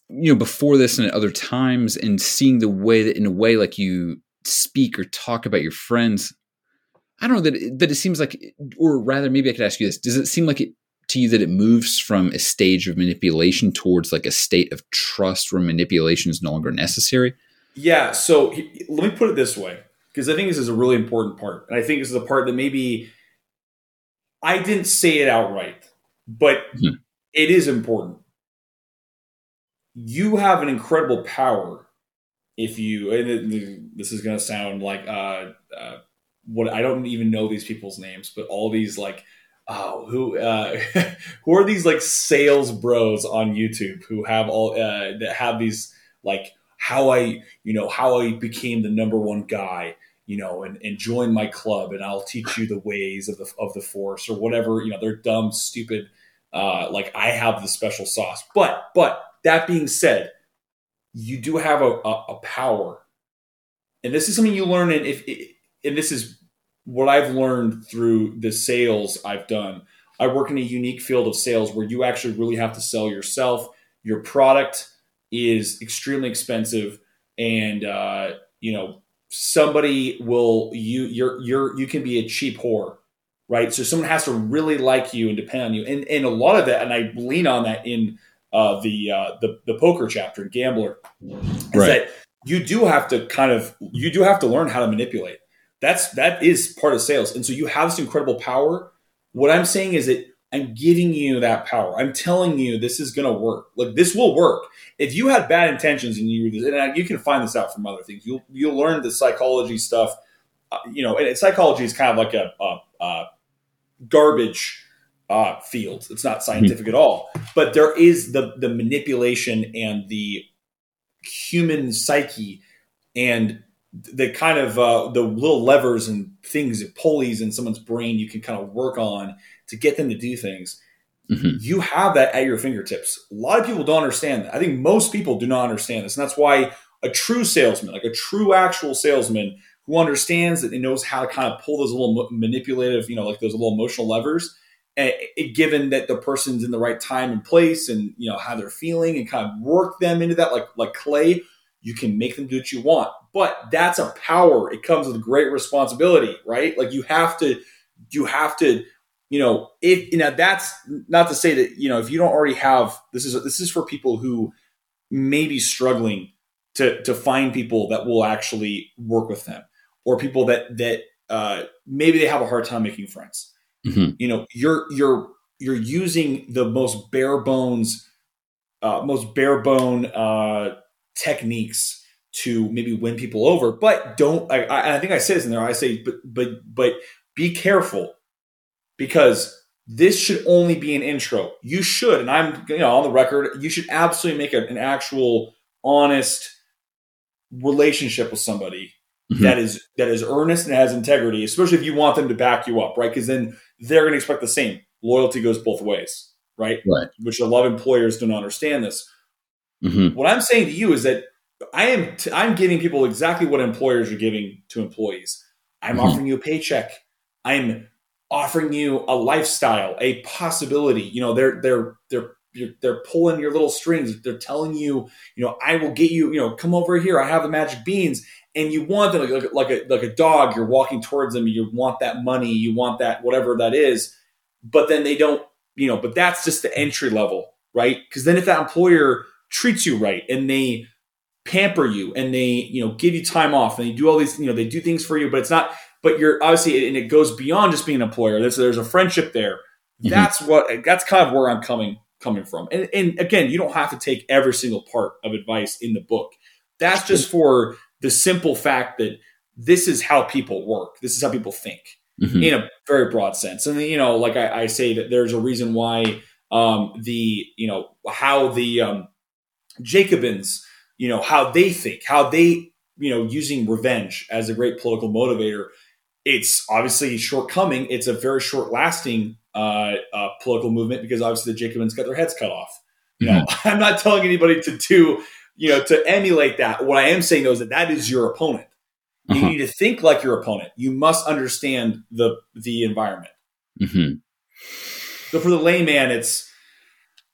you know, before this and at other times, and seeing the way that in a way like you speak or talk about your friends, I don't know that it, that it seems like, or rather, maybe I could ask you this: Does it seem like it to you that it moves from a stage of manipulation towards like a state of trust where manipulation is no longer necessary? Yeah. So he- let me put it this way, because I think this is a really important part, and I think this is a part that maybe I didn't say it outright, but Mhm. it is important. You have an incredible power if you. And this is going to sound like uh, uh, what I don't even know these people's names, but all these like. Oh, who uh, who are these like sales bros on YouTube who have all uh, that have these like how I you know how I became the number one guy you know and, and join my club and I'll teach you the ways of the of the force or whatever you know they're dumb stupid uh, like I have the special sauce but but that being said you do have a, a, a power and this is something you learn in if and this is what I've learned through the sales I've done. I work in a unique field of sales where you actually really have to sell yourself. Your product is extremely expensive and uh, you know somebody will you you're you're you can be a cheap whore right? So someone has to really like you and depend on you. And and a lot of that and i lean on that in uh, the uh, the the poker chapter gambler is Right. that you do have to kind of you do have to learn how to manipulate that's that is part of sales. And so you have this incredible power. What i'm saying is that i'm giving you that power. I'm telling you this is going to work. Like this will work. If you had bad intentions and you and you can find this out from other things. You'll you'll learn the psychology stuff. Uh, you know and psychology is kind of like a, a, a garbage uh, field. It's not scientific at all. But there is the the manipulation and the human psyche and the kind of uh, the little levers and things pulleys in someone's brain you can kind of work on to get them to do things. Mhm. you have that at your fingertips. A lot of people don't understand that. I think most people do not understand this and that's why a true salesman like a true actual salesman who understands that and knows how to kind of pull those little manipulative you know like those little emotional levers uh, given that the person's in the right time and place and you know how they're feeling and kind of work them into that like like clay you can make them do what you want but that's a power. It comes with great responsibility right? Like you have to you have to you know if you know that's not to say that you know if you don't already have this is this is for people who may be struggling to to find people that will actually work with them or people that that uh, maybe they have a hard time making friends. Mm-hmm. you know you're you're you're using the most bare bones uh, most bare bone uh, techniques to maybe win people over but don't I, I, I think i say this in there i say but but but be careful because this should only be an intro you should and i'm you know on the record you should absolutely make a, an actual honest relationship with somebody mm-hmm. that is that is earnest and has integrity, especially if you want them to back you up, right? Because then they're going to expect the same. Loyalty goes both ways, right? Right. Which a lot of employers don't understand this. Mm-hmm. What I'm saying to you is that I am t- I'm giving people exactly what employers are giving to employees. I'm mm-hmm. offering you a paycheck. I'm offering you a lifestyle, a possibility. You know, they're they're they're they're pulling your little strings. They're telling you, you know, I will get you. You know, come over here. I have the magic beans, and you want them like, like a like a dog. You're walking towards them. You want that money. You want that whatever that is. But then they don't. You know, but that's just the entry level, right? Because then if that employer treats you right and they pamper you and they you know give you time off and they do all these you know they do things for you, but it's not. But you're obviously and it goes beyond just being an employer. There's there's a friendship there. Mm-hmm. That's what that's kind of where I'm coming coming from. And, and again, you don't have to take every single part of advice in the book. That's just for the simple fact that this is how people work. This is how people think mm-hmm. in a very broad sense. And you know, like I, I say that there's a reason why um, the you know how the um, Jacobins, you know how they think, how they you know using revenge as a great political motivator. It's obviously shortcoming. It's a very short lasting uh, uh, political movement because obviously the Jacobins got their heads cut off. You know, mm-hmm. I'm not telling anybody to do, you know, to emulate that. What I am saying though is that that is your opponent. You uh-huh. need to think like your opponent. You must understand the the environment. Mm-hmm. So for the layman, it's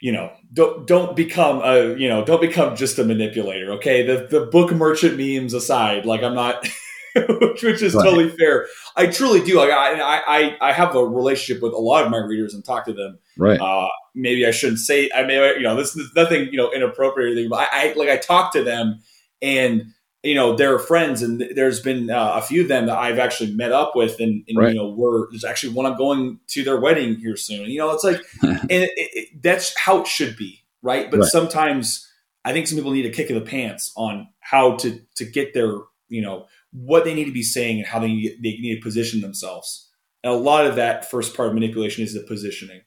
you know don't don't become a you know don't become just a manipulator. Okay, the the book merchant memes aside, like I'm not. which which, is right. totally fair. I truly do. Like I, I, I have a relationship with a lot of my readers and talk to them. Right. Uh, maybe I shouldn't say. I may, you know, this is nothing, you know, inappropriate or anything. But I, I like I talk to them, and you know, they're friends, and there's been uh, a few of them that I've actually met up with, and, and right. you know, we're there's actually one I'm going to their wedding here soon. You know, it's like, and it, it, that's how it should be, right? But right. sometimes I think some people need a kick in the pants on how to to get their, you know what they need to be saying and how they need, they need to position themselves. And a lot of that first part of manipulation is the positioning.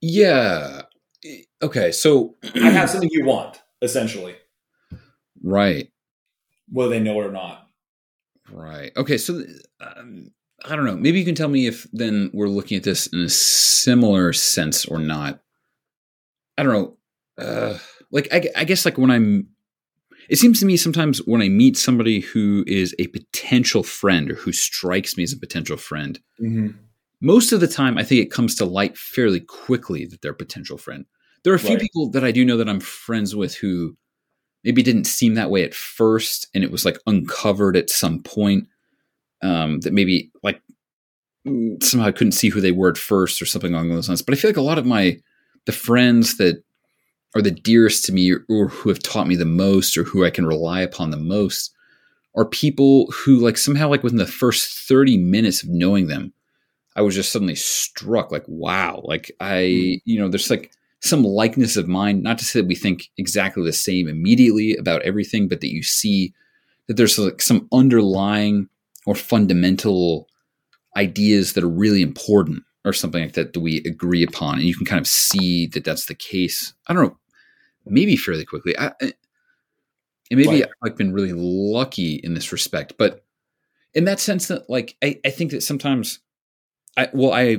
Yeah. Okay. So I have something you want, essentially. Right. Whether they know it or not. Right. Okay. So um, I don't know. Maybe you can tell me if then we're looking at this in a similar sense or not. I don't know. Uh, like I, I guess like when I'm it seems to me sometimes when I meet somebody who is a potential friend or who strikes me as a potential friend, mm-hmm. most of the time I think it comes to light fairly quickly that they're a potential friend. There are a few right. people that I do know that I'm friends with who maybe it didn't seem that way at first and it was like uncovered at some point um, that maybe like somehow I couldn't see who they were at first or something along those lines. But I feel like a lot of my the friends that are the dearest to me or who have taught me the most or who I can rely upon the most are people who like somehow like within the first 30 minutes of knowing them I was just suddenly struck like wow like I hmm. you know there's like some likeness of mind not to say that we think exactly the same immediately about everything but that you see that there's like some underlying or fundamental ideas that are really important or something like that that we agree upon and you can kind of see that that's the case. I don't know maybe fairly quickly. I, and maybe i've been really lucky in this respect but in that sense that like I, I think that sometimes i well i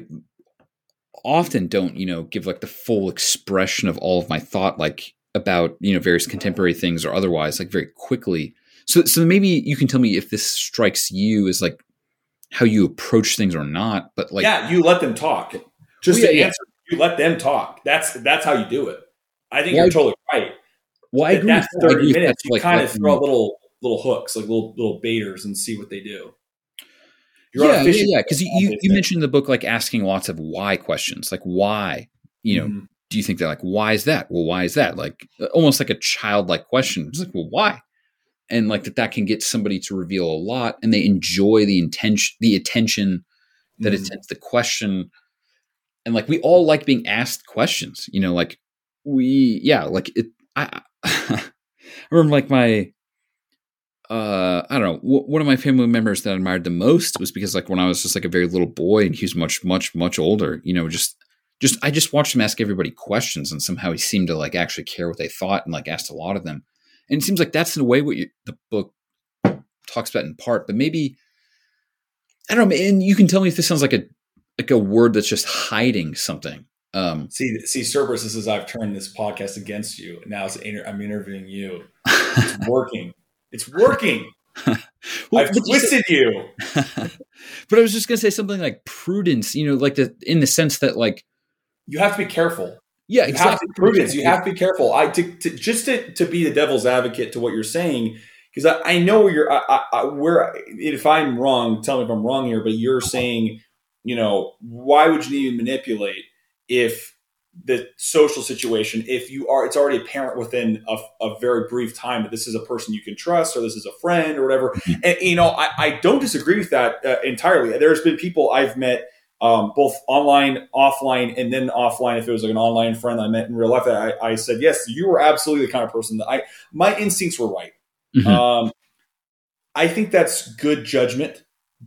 often don't you know give like the full expression of all of my thought like about you know various contemporary things or otherwise like very quickly so so maybe you can tell me if this strikes you as like how you approach things or not. But like, yeah, you let them talk. Just Well, to yeah, you let them talk. That's that's how you do it. I think Well, you're totally right. well, I agree. that with. I agree thirty minutes, you like, kind of throw out little little hooks, like little little baiters, and see what they do. You're yeah, yeah, yeah. Because you, you, you mentioned in the book like asking lots of why questions, like why, you know, Mhm. do you think that like why is that? Well, why is that? Like uh, almost like a childlike question. It's like, well, why? And like that that can get somebody to reveal a lot, and they enjoy the intention, the attention that Mhm. it tends the question, and like we all like being asked questions. You know, like we, yeah, like it. I, I remember like my uh, I don't know. W- one of my family members that I admired the most was because like when I was just like a very little boy and he was much, much, much older, you know, just, just, I just watched him ask everybody questions and somehow he seemed to like actually care what they thought and like asked a lot of them. And it seems like that's in a way what you, the book talks about in part, but maybe, I don't know. And you can tell me if this sounds like a, like a word that's just hiding something. Um, See, see, Cerberus, this is I've turned this podcast against you. Now it's inter- I'm interviewing you. It's working. It's working. well, I've but you twisted you. but I was just gonna say something like prudence, you know, like the in the sense that like You have to be careful. yeah, You have to be prudence. You have to be careful. I to, to, just to, to be the devil's advocate to what you're saying because I, I know where you're. I, I, I, where if I'm wrong, tell me if I'm wrong here. But you're saying, you know, why would you even manipulate if the social situation, if you are, it's already apparent within a, a very brief time that this is a person you can trust or this is a friend or whatever. And you know, I, I don't disagree with that uh, entirely. There's been people I've met um, both online, offline, and then offline. If it was like an online friend I met in real life, that I, I said, yes, you were absolutely the kind of person that I, my instincts were right. Mhm. Um, I think that's good judgment.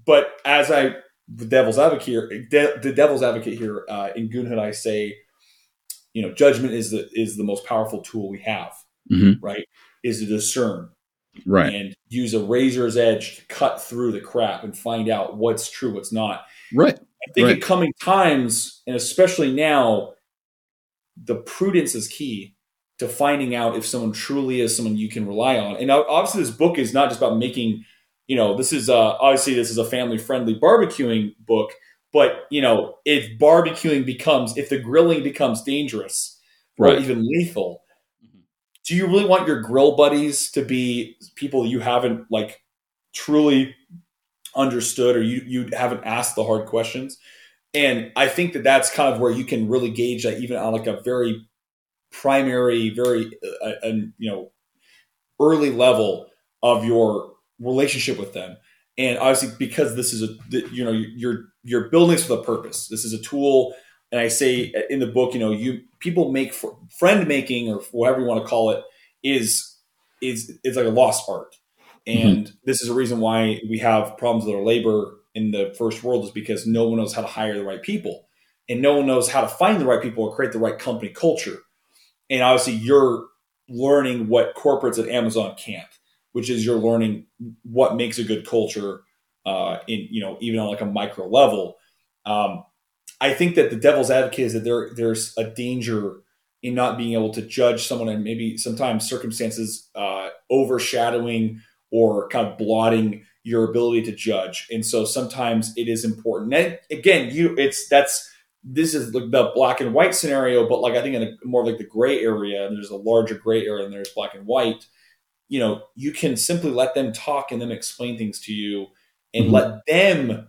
But as I, the devil's advocate here, de- the devil's advocate here uh, in Goonhood, I say, you know, judgment is the is the most powerful tool we have. Mhm. Right? Is to discern right, and use a razor's edge to cut through the crap and find out what's true, what's not. right, I think Right. in coming times, and especially now, the prudence is key to finding out if someone truly is someone you can rely on. And obviously, this book is not just about making, you know, this is uh, obviously this is a family friendly barbecuing book. But you know, if barbecuing becomes, if the grilling becomes dangerous or right. even lethal, Mhm. do you really want your grill buddies to be people you haven't like truly understood or you you haven't asked the hard questions? And I think that that's kind of where you can really gauge that even on like a very primary, very uh, uh, you know early level of your relationship with them. And obviously, because this is a you know you're you're building this with a purpose. This is a tool, and I say in the book, you know, you people make fr- friend making or whatever you want to call it is is is like a lost art. Mm-hmm. And this is a reason why we have problems with our labor in the first world is because no one knows how to hire the right people, and no one knows how to find the right people or create the right company culture. And obviously, you're learning what corporates at Amazon can't, which is you're learning what makes a good culture uh, in you know even on like a micro level. Um, I think that the devil's advocate is that there there's a danger in not being able to judge someone and maybe sometimes circumstances uh, overshadowing or kind of blotting your ability to judge. And so sometimes it is important. And again, you it's that's this is the black and white scenario, but like I think in a more like the gray area, there's a larger gray area and there's black and white. You know, you can simply let them talk and then explain things to you and Mhm. let them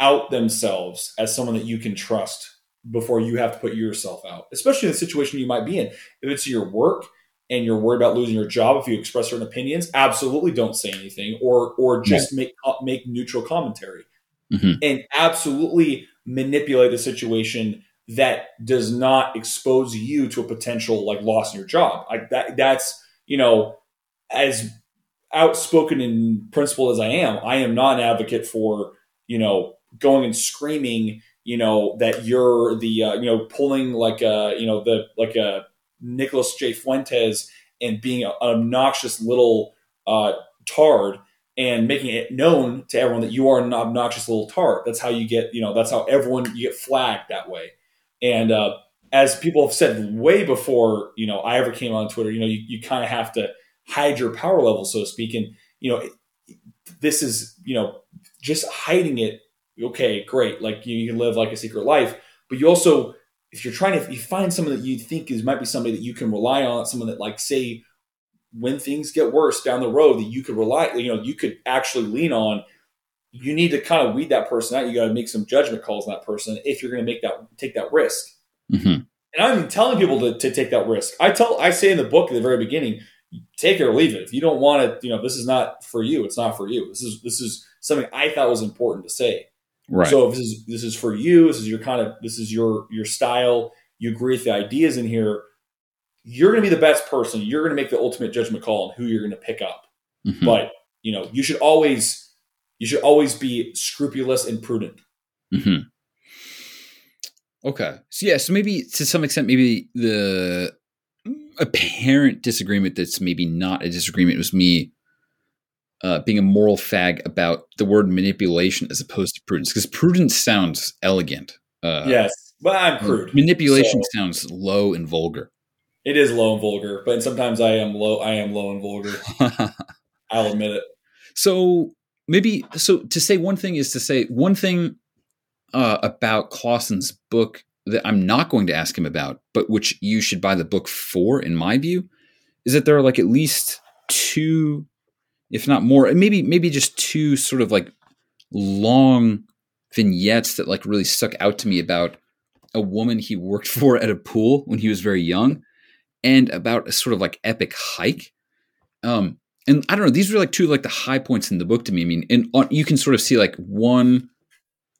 out themselves as someone that you can trust before you have to put yourself out, especially in the situation you might be in. If it's your work and you're worried about losing your job if you express certain opinions, absolutely don't say anything or or just make uh, make neutral commentary. Mhm. And absolutely manipulate the situation that does not expose you to a potential like loss in your job. Like that that's, you know, as outspoken in principle as I am, I am not an advocate for, you know, going and screaming, you know, that you're the, uh, you know, pulling like a, you know, the, like a Nicholas J. Fuentes and being an obnoxious little uh, tard and making it known to everyone that you are an obnoxious little tard. That's how you get, you know, that's how everyone, you get flagged that way. And uh, as people have said way before, you know, I ever came on Twitter, you know, you, you kind of have to hide your power level, so to speak. And, you know, this is, you know, just hiding it, okay, great. Like you, you can live like a secret life, but you also, if you're trying to, if you find someone that you think is might be somebody that you can rely on, someone that like say when things get worse down the road that you could rely, you know, you could actually lean on. You need to kind of weed that person out. You got to make some judgment calls on that person if you're going to make that take that risk. Mm-hmm. And I'm telling people to, to take that risk. I tell, I say in the book at the very beginning, take it or leave it. If you don't want it, you know, this is not for you. It's not for you. This is this is something I thought was important to say. Right. So if this is this is for you, this is your kind of this is your your style. You agree with the ideas in here. You're going to be the best person. You're going to make the ultimate judgment call on who you're going to pick up. Mhm. But you know, you should always you should always be scrupulous and prudent. hmm Okay. So yeah, so maybe to some extent, maybe the apparent disagreement that's maybe not a disagreement was me uh, being a moral fag about the word manipulation as opposed to prudence, because prudence sounds elegant. Uh, yes, but I'm crude. Manipulation So- sounds low and vulgar. It is low and vulgar, but sometimes I am low. I am low and vulgar. I'll admit it. So maybe so to say one thing is to say one thing uh, about Clawson's book that I'm not going to ask him about, but which you should buy the book for, in my view, is that there are like at least two, if not more, maybe maybe just two sort of like long vignettes that like really stuck out to me about a woman he worked for at a pool when he was very young, and about a sort of like epic hike. Um, and I don't know, these were like two like the high points in the book to me. I mean, and on, you can sort of see like one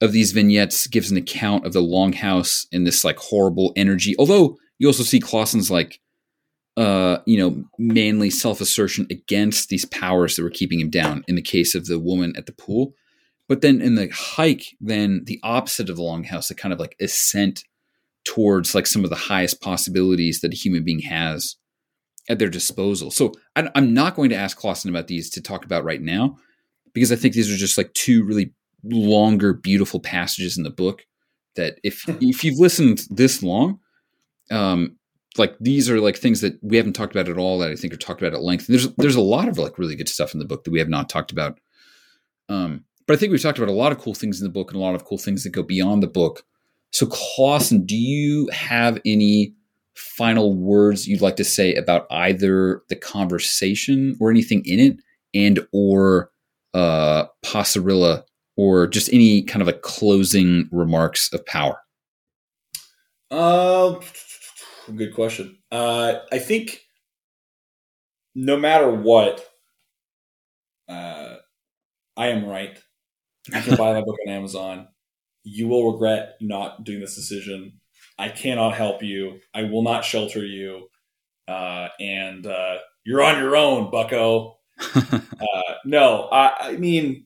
of these vignettes gives an account of the longhouse and this like horrible energy. Although you also see Clawson's like, uh, you know, manly self assertion against these powers that were keeping him down. In the case of the woman at the pool, but then in the hike, then the opposite of the longhouse, the kind of like ascent towards like some of the highest possibilities that a human being has at their disposal. So I, I'm not going to ask Clausen about these to talk about right now because I think these are just like two really longer, beautiful passages in the book that if if you've listened this long, um, like these are like things that we haven't talked about at all that I think are talked about at length. There's there's a lot of like really good stuff in the book that we have not talked about. Um, but I think we've talked about a lot of cool things in the book and a lot of cool things that go beyond the book. So Clawson, do you have any final words you'd like to say about either the conversation or anything in it and or uh Posserilla or just any kind of like closing remarks of power? Uh, good question. Uh, I think no matter what, uh, I am right. You can buy my book on Amazon. You will regret not doing this decision. I cannot help you. I will not shelter you. Uh, and uh, you're on your own, Bucko. Uh, no, I, I mean,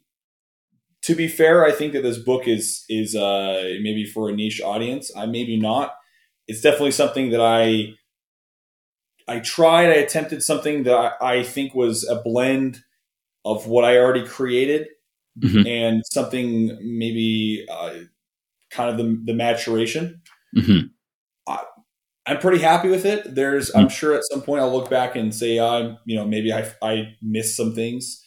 to be fair, I think that this book is is uh, maybe for a niche audience. I maybe not. It's definitely something that I I tried. I attempted something that I, I think was a blend of what I already created Mhm. and something maybe uh, kind of the, the maturation. Mhm. I'm pretty happy with it. There's, I'm sure at some point I'll look back and say, I'm, you know, maybe I, I missed some things,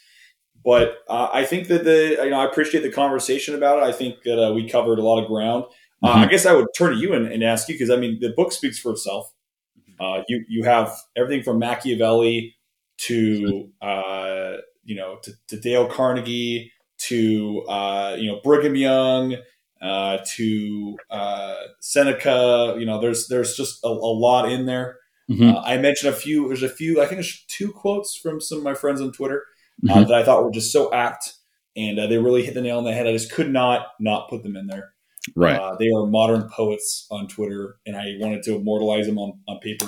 but uh, I think that the, you know, I appreciate the conversation about it. I think that uh, we covered a lot of ground. Uh, I Mhm. guess I would turn to you and, and ask you because I mean the book speaks for itself. Uh, you you have everything from Machiavelli to uh, you know to, to Dale Carnegie to uh, you know Brigham Young uh, to uh, Seneca. You know, there's there's just a, a lot in there. Mhm. Uh, I mentioned a few. There's a few. I think there's two quotes from some of my friends on Twitter uh, Mhm. that I thought were just so apt, and uh, they really hit the nail on the head. I just could not not put them in there. Right. Uh, they are modern poets on Twitter, and I wanted to immortalize them on, on paper.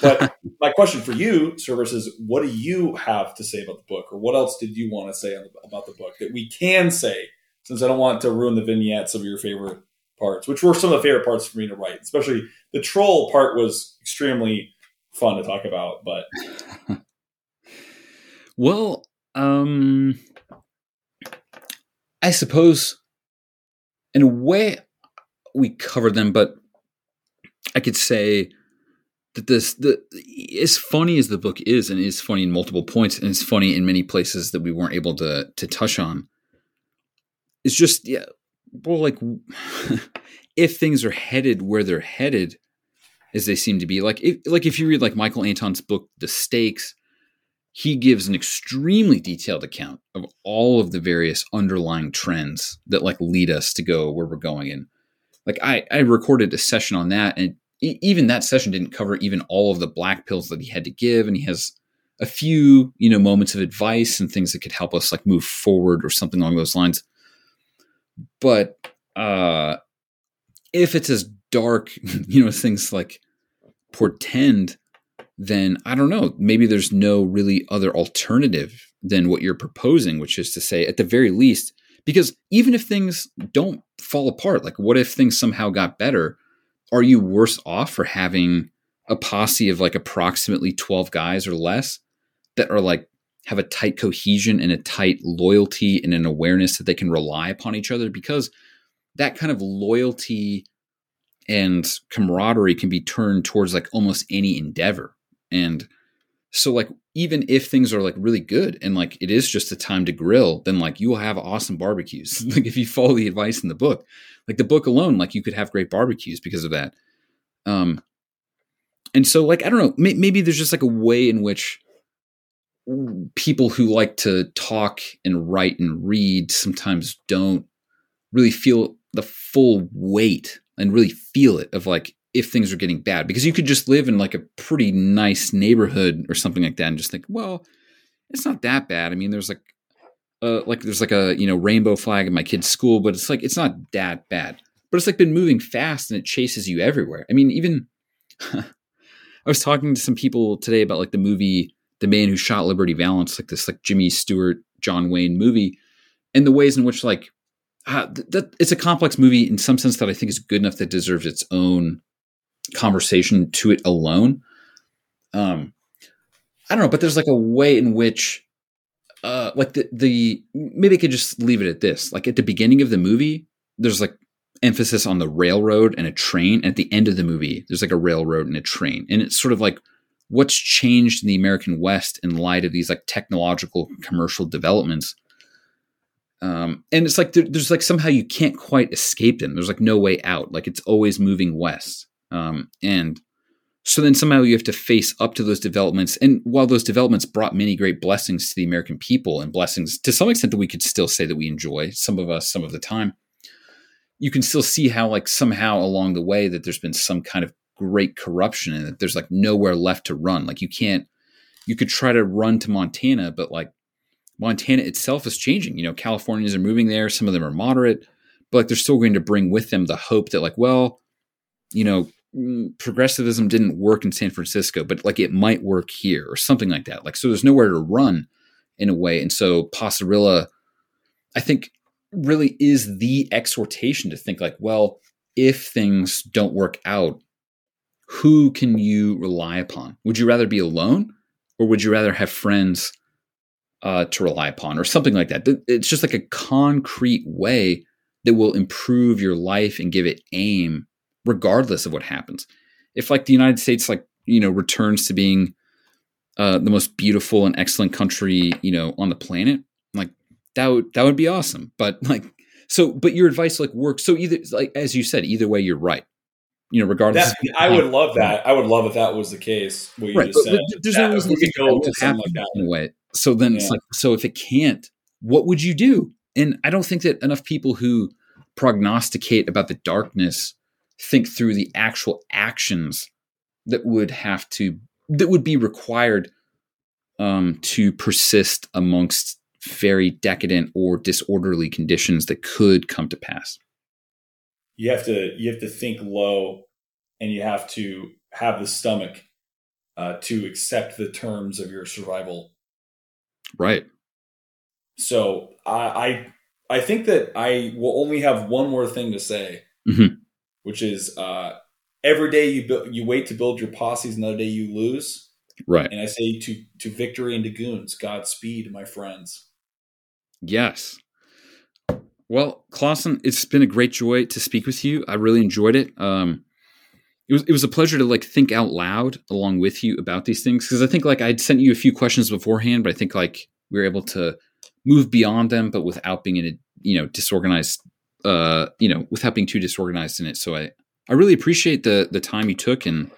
But my question for you, Service, is what do you have to say about the book, or what else did you want to say about the book that we can say? Since I don't want to ruin the vignettes of your favorite parts, which were some of the favorite parts for me to write, especially the troll part was extremely fun to talk about. But Well, um, I suppose in a way we covered them, but I could say that this the as funny as the book is, and is funny in multiple points, and it's funny in many places that we weren't able to to touch on. it's just yeah, well, like if things are headed where they're headed, as they seem to be, like if, like if you read like Michael Anton's book, The Stakes, he gives an extremely detailed account of all of the various underlying trends that like lead us to go where we're going. And like I, I recorded a session on that, and even that session didn't cover even all of the black pills that he had to give, and he has a few you know moments of advice and things that could help us like move forward or something along those lines. But uh, if it's as dark, you know, things like portend, then I don't know. Maybe there's no really other alternative than what you're proposing, which is to say, at the very least, because even if things don't fall apart, like what if things somehow got better? Are you worse off for having a posse of like approximately 12 guys or less that are like have a tight cohesion and a tight loyalty and an awareness that they can rely upon each other because that kind of loyalty and camaraderie can be turned towards like almost any endeavor. And so like even if things are like really good and like it is just a time to grill, then like you will have awesome barbecues. like if you follow the advice in the book, like the book alone, like you could have great barbecues because of that. Um, and so like I don't know, may- maybe there's just like a way in which people who like to talk and write and read sometimes don't really feel the full weight and really feel it of like if things are getting bad because you could just live in like a pretty nice neighborhood or something like that and just think well it's not that bad. I mean there's like uh like there's like a you know rainbow flag in my kid's school but it's like it's not that bad. But it's like been moving fast and it chases you everywhere. I mean even i was talking to some people today about like the movie the man who shot liberty valance like this like jimmy stewart john wayne movie and the ways in which like uh, that it's a complex movie in some sense that I think is good enough that deserves its own conversation to it alone. Um, I don't know, but there's like a way in which, uh, like the the maybe I could just leave it at this. Like at the beginning of the movie, there's like emphasis on the railroad and a train. And at the end of the movie, there's like a railroad and a train, and it's sort of like what's changed in the American West in light of these like technological commercial developments um, and it's like there, there's like somehow you can't quite escape them. There's like no way out. Like it's always moving west. Um, and so then somehow you have to face up to those developments. And while those developments brought many great blessings to the American people and blessings to some extent that we could still say that we enjoy, some of us, some of the time, you can still see how like somehow along the way that there's been some kind of great corruption and that there's like nowhere left to run. Like you can't, you could try to run to Montana, but like Montana itself is changing. You know, Californians are moving there. Some of them are moderate, but like they're still going to bring with them the hope that, like, well, you know, progressivism didn't work in San Francisco, but like it might work here or something like that. Like, so there's nowhere to run in a way. And so Posserilla, I think, really is the exhortation to think like, well, if things don't work out, who can you rely upon? Would you rather be alone or would you rather have friends uh, to rely upon or something like that. It's just like a concrete way that will improve your life and give it aim regardless of what happens. If like the United States like, you know, returns to being uh, the most beautiful and excellent country, you know, on the planet, like that would that would be awesome. But like so but your advice like works so either like as you said either way you're right you know, regardless. I would love that. I would love if that was the case. What you right, just but, said. But there's no reason to go to something like that in a way. So then yeah. it's like, so if it can't, what would you do? And I don't think that enough people who prognosticate about the darkness think through the actual actions that would have to that would be required um, to persist amongst very decadent or disorderly conditions that could come to pass. You have to you have to think low, and you have to have the stomach uh, to accept the terms of your survival Right. So I, I, I think that I will only have one more thing to say, mm-hmm. Which is uh, every day you bu- you wait to build your posses, another day you lose. Right. And I say to to victory and to goons, Godspeed, my friends. Yes. Well, Clawson, it's been a great joy to speak with you. I really enjoyed it. Um, it was it was a pleasure to like think out loud along with you about these things because I think like I'd sent you a few questions beforehand, but I think like we were able to move beyond them, but without being in a you know disorganized uh you know without being too disorganized in it. So i i really appreciate the the time you took and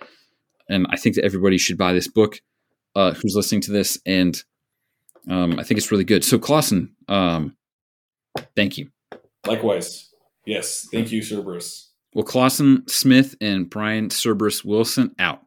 and i think that everybody should buy this book uh who's listening to this and um i think it's really good. So clawson um thank you. Likewise. Yes. Thank you cerberus. Well clawson smith and brian cerberus wilson out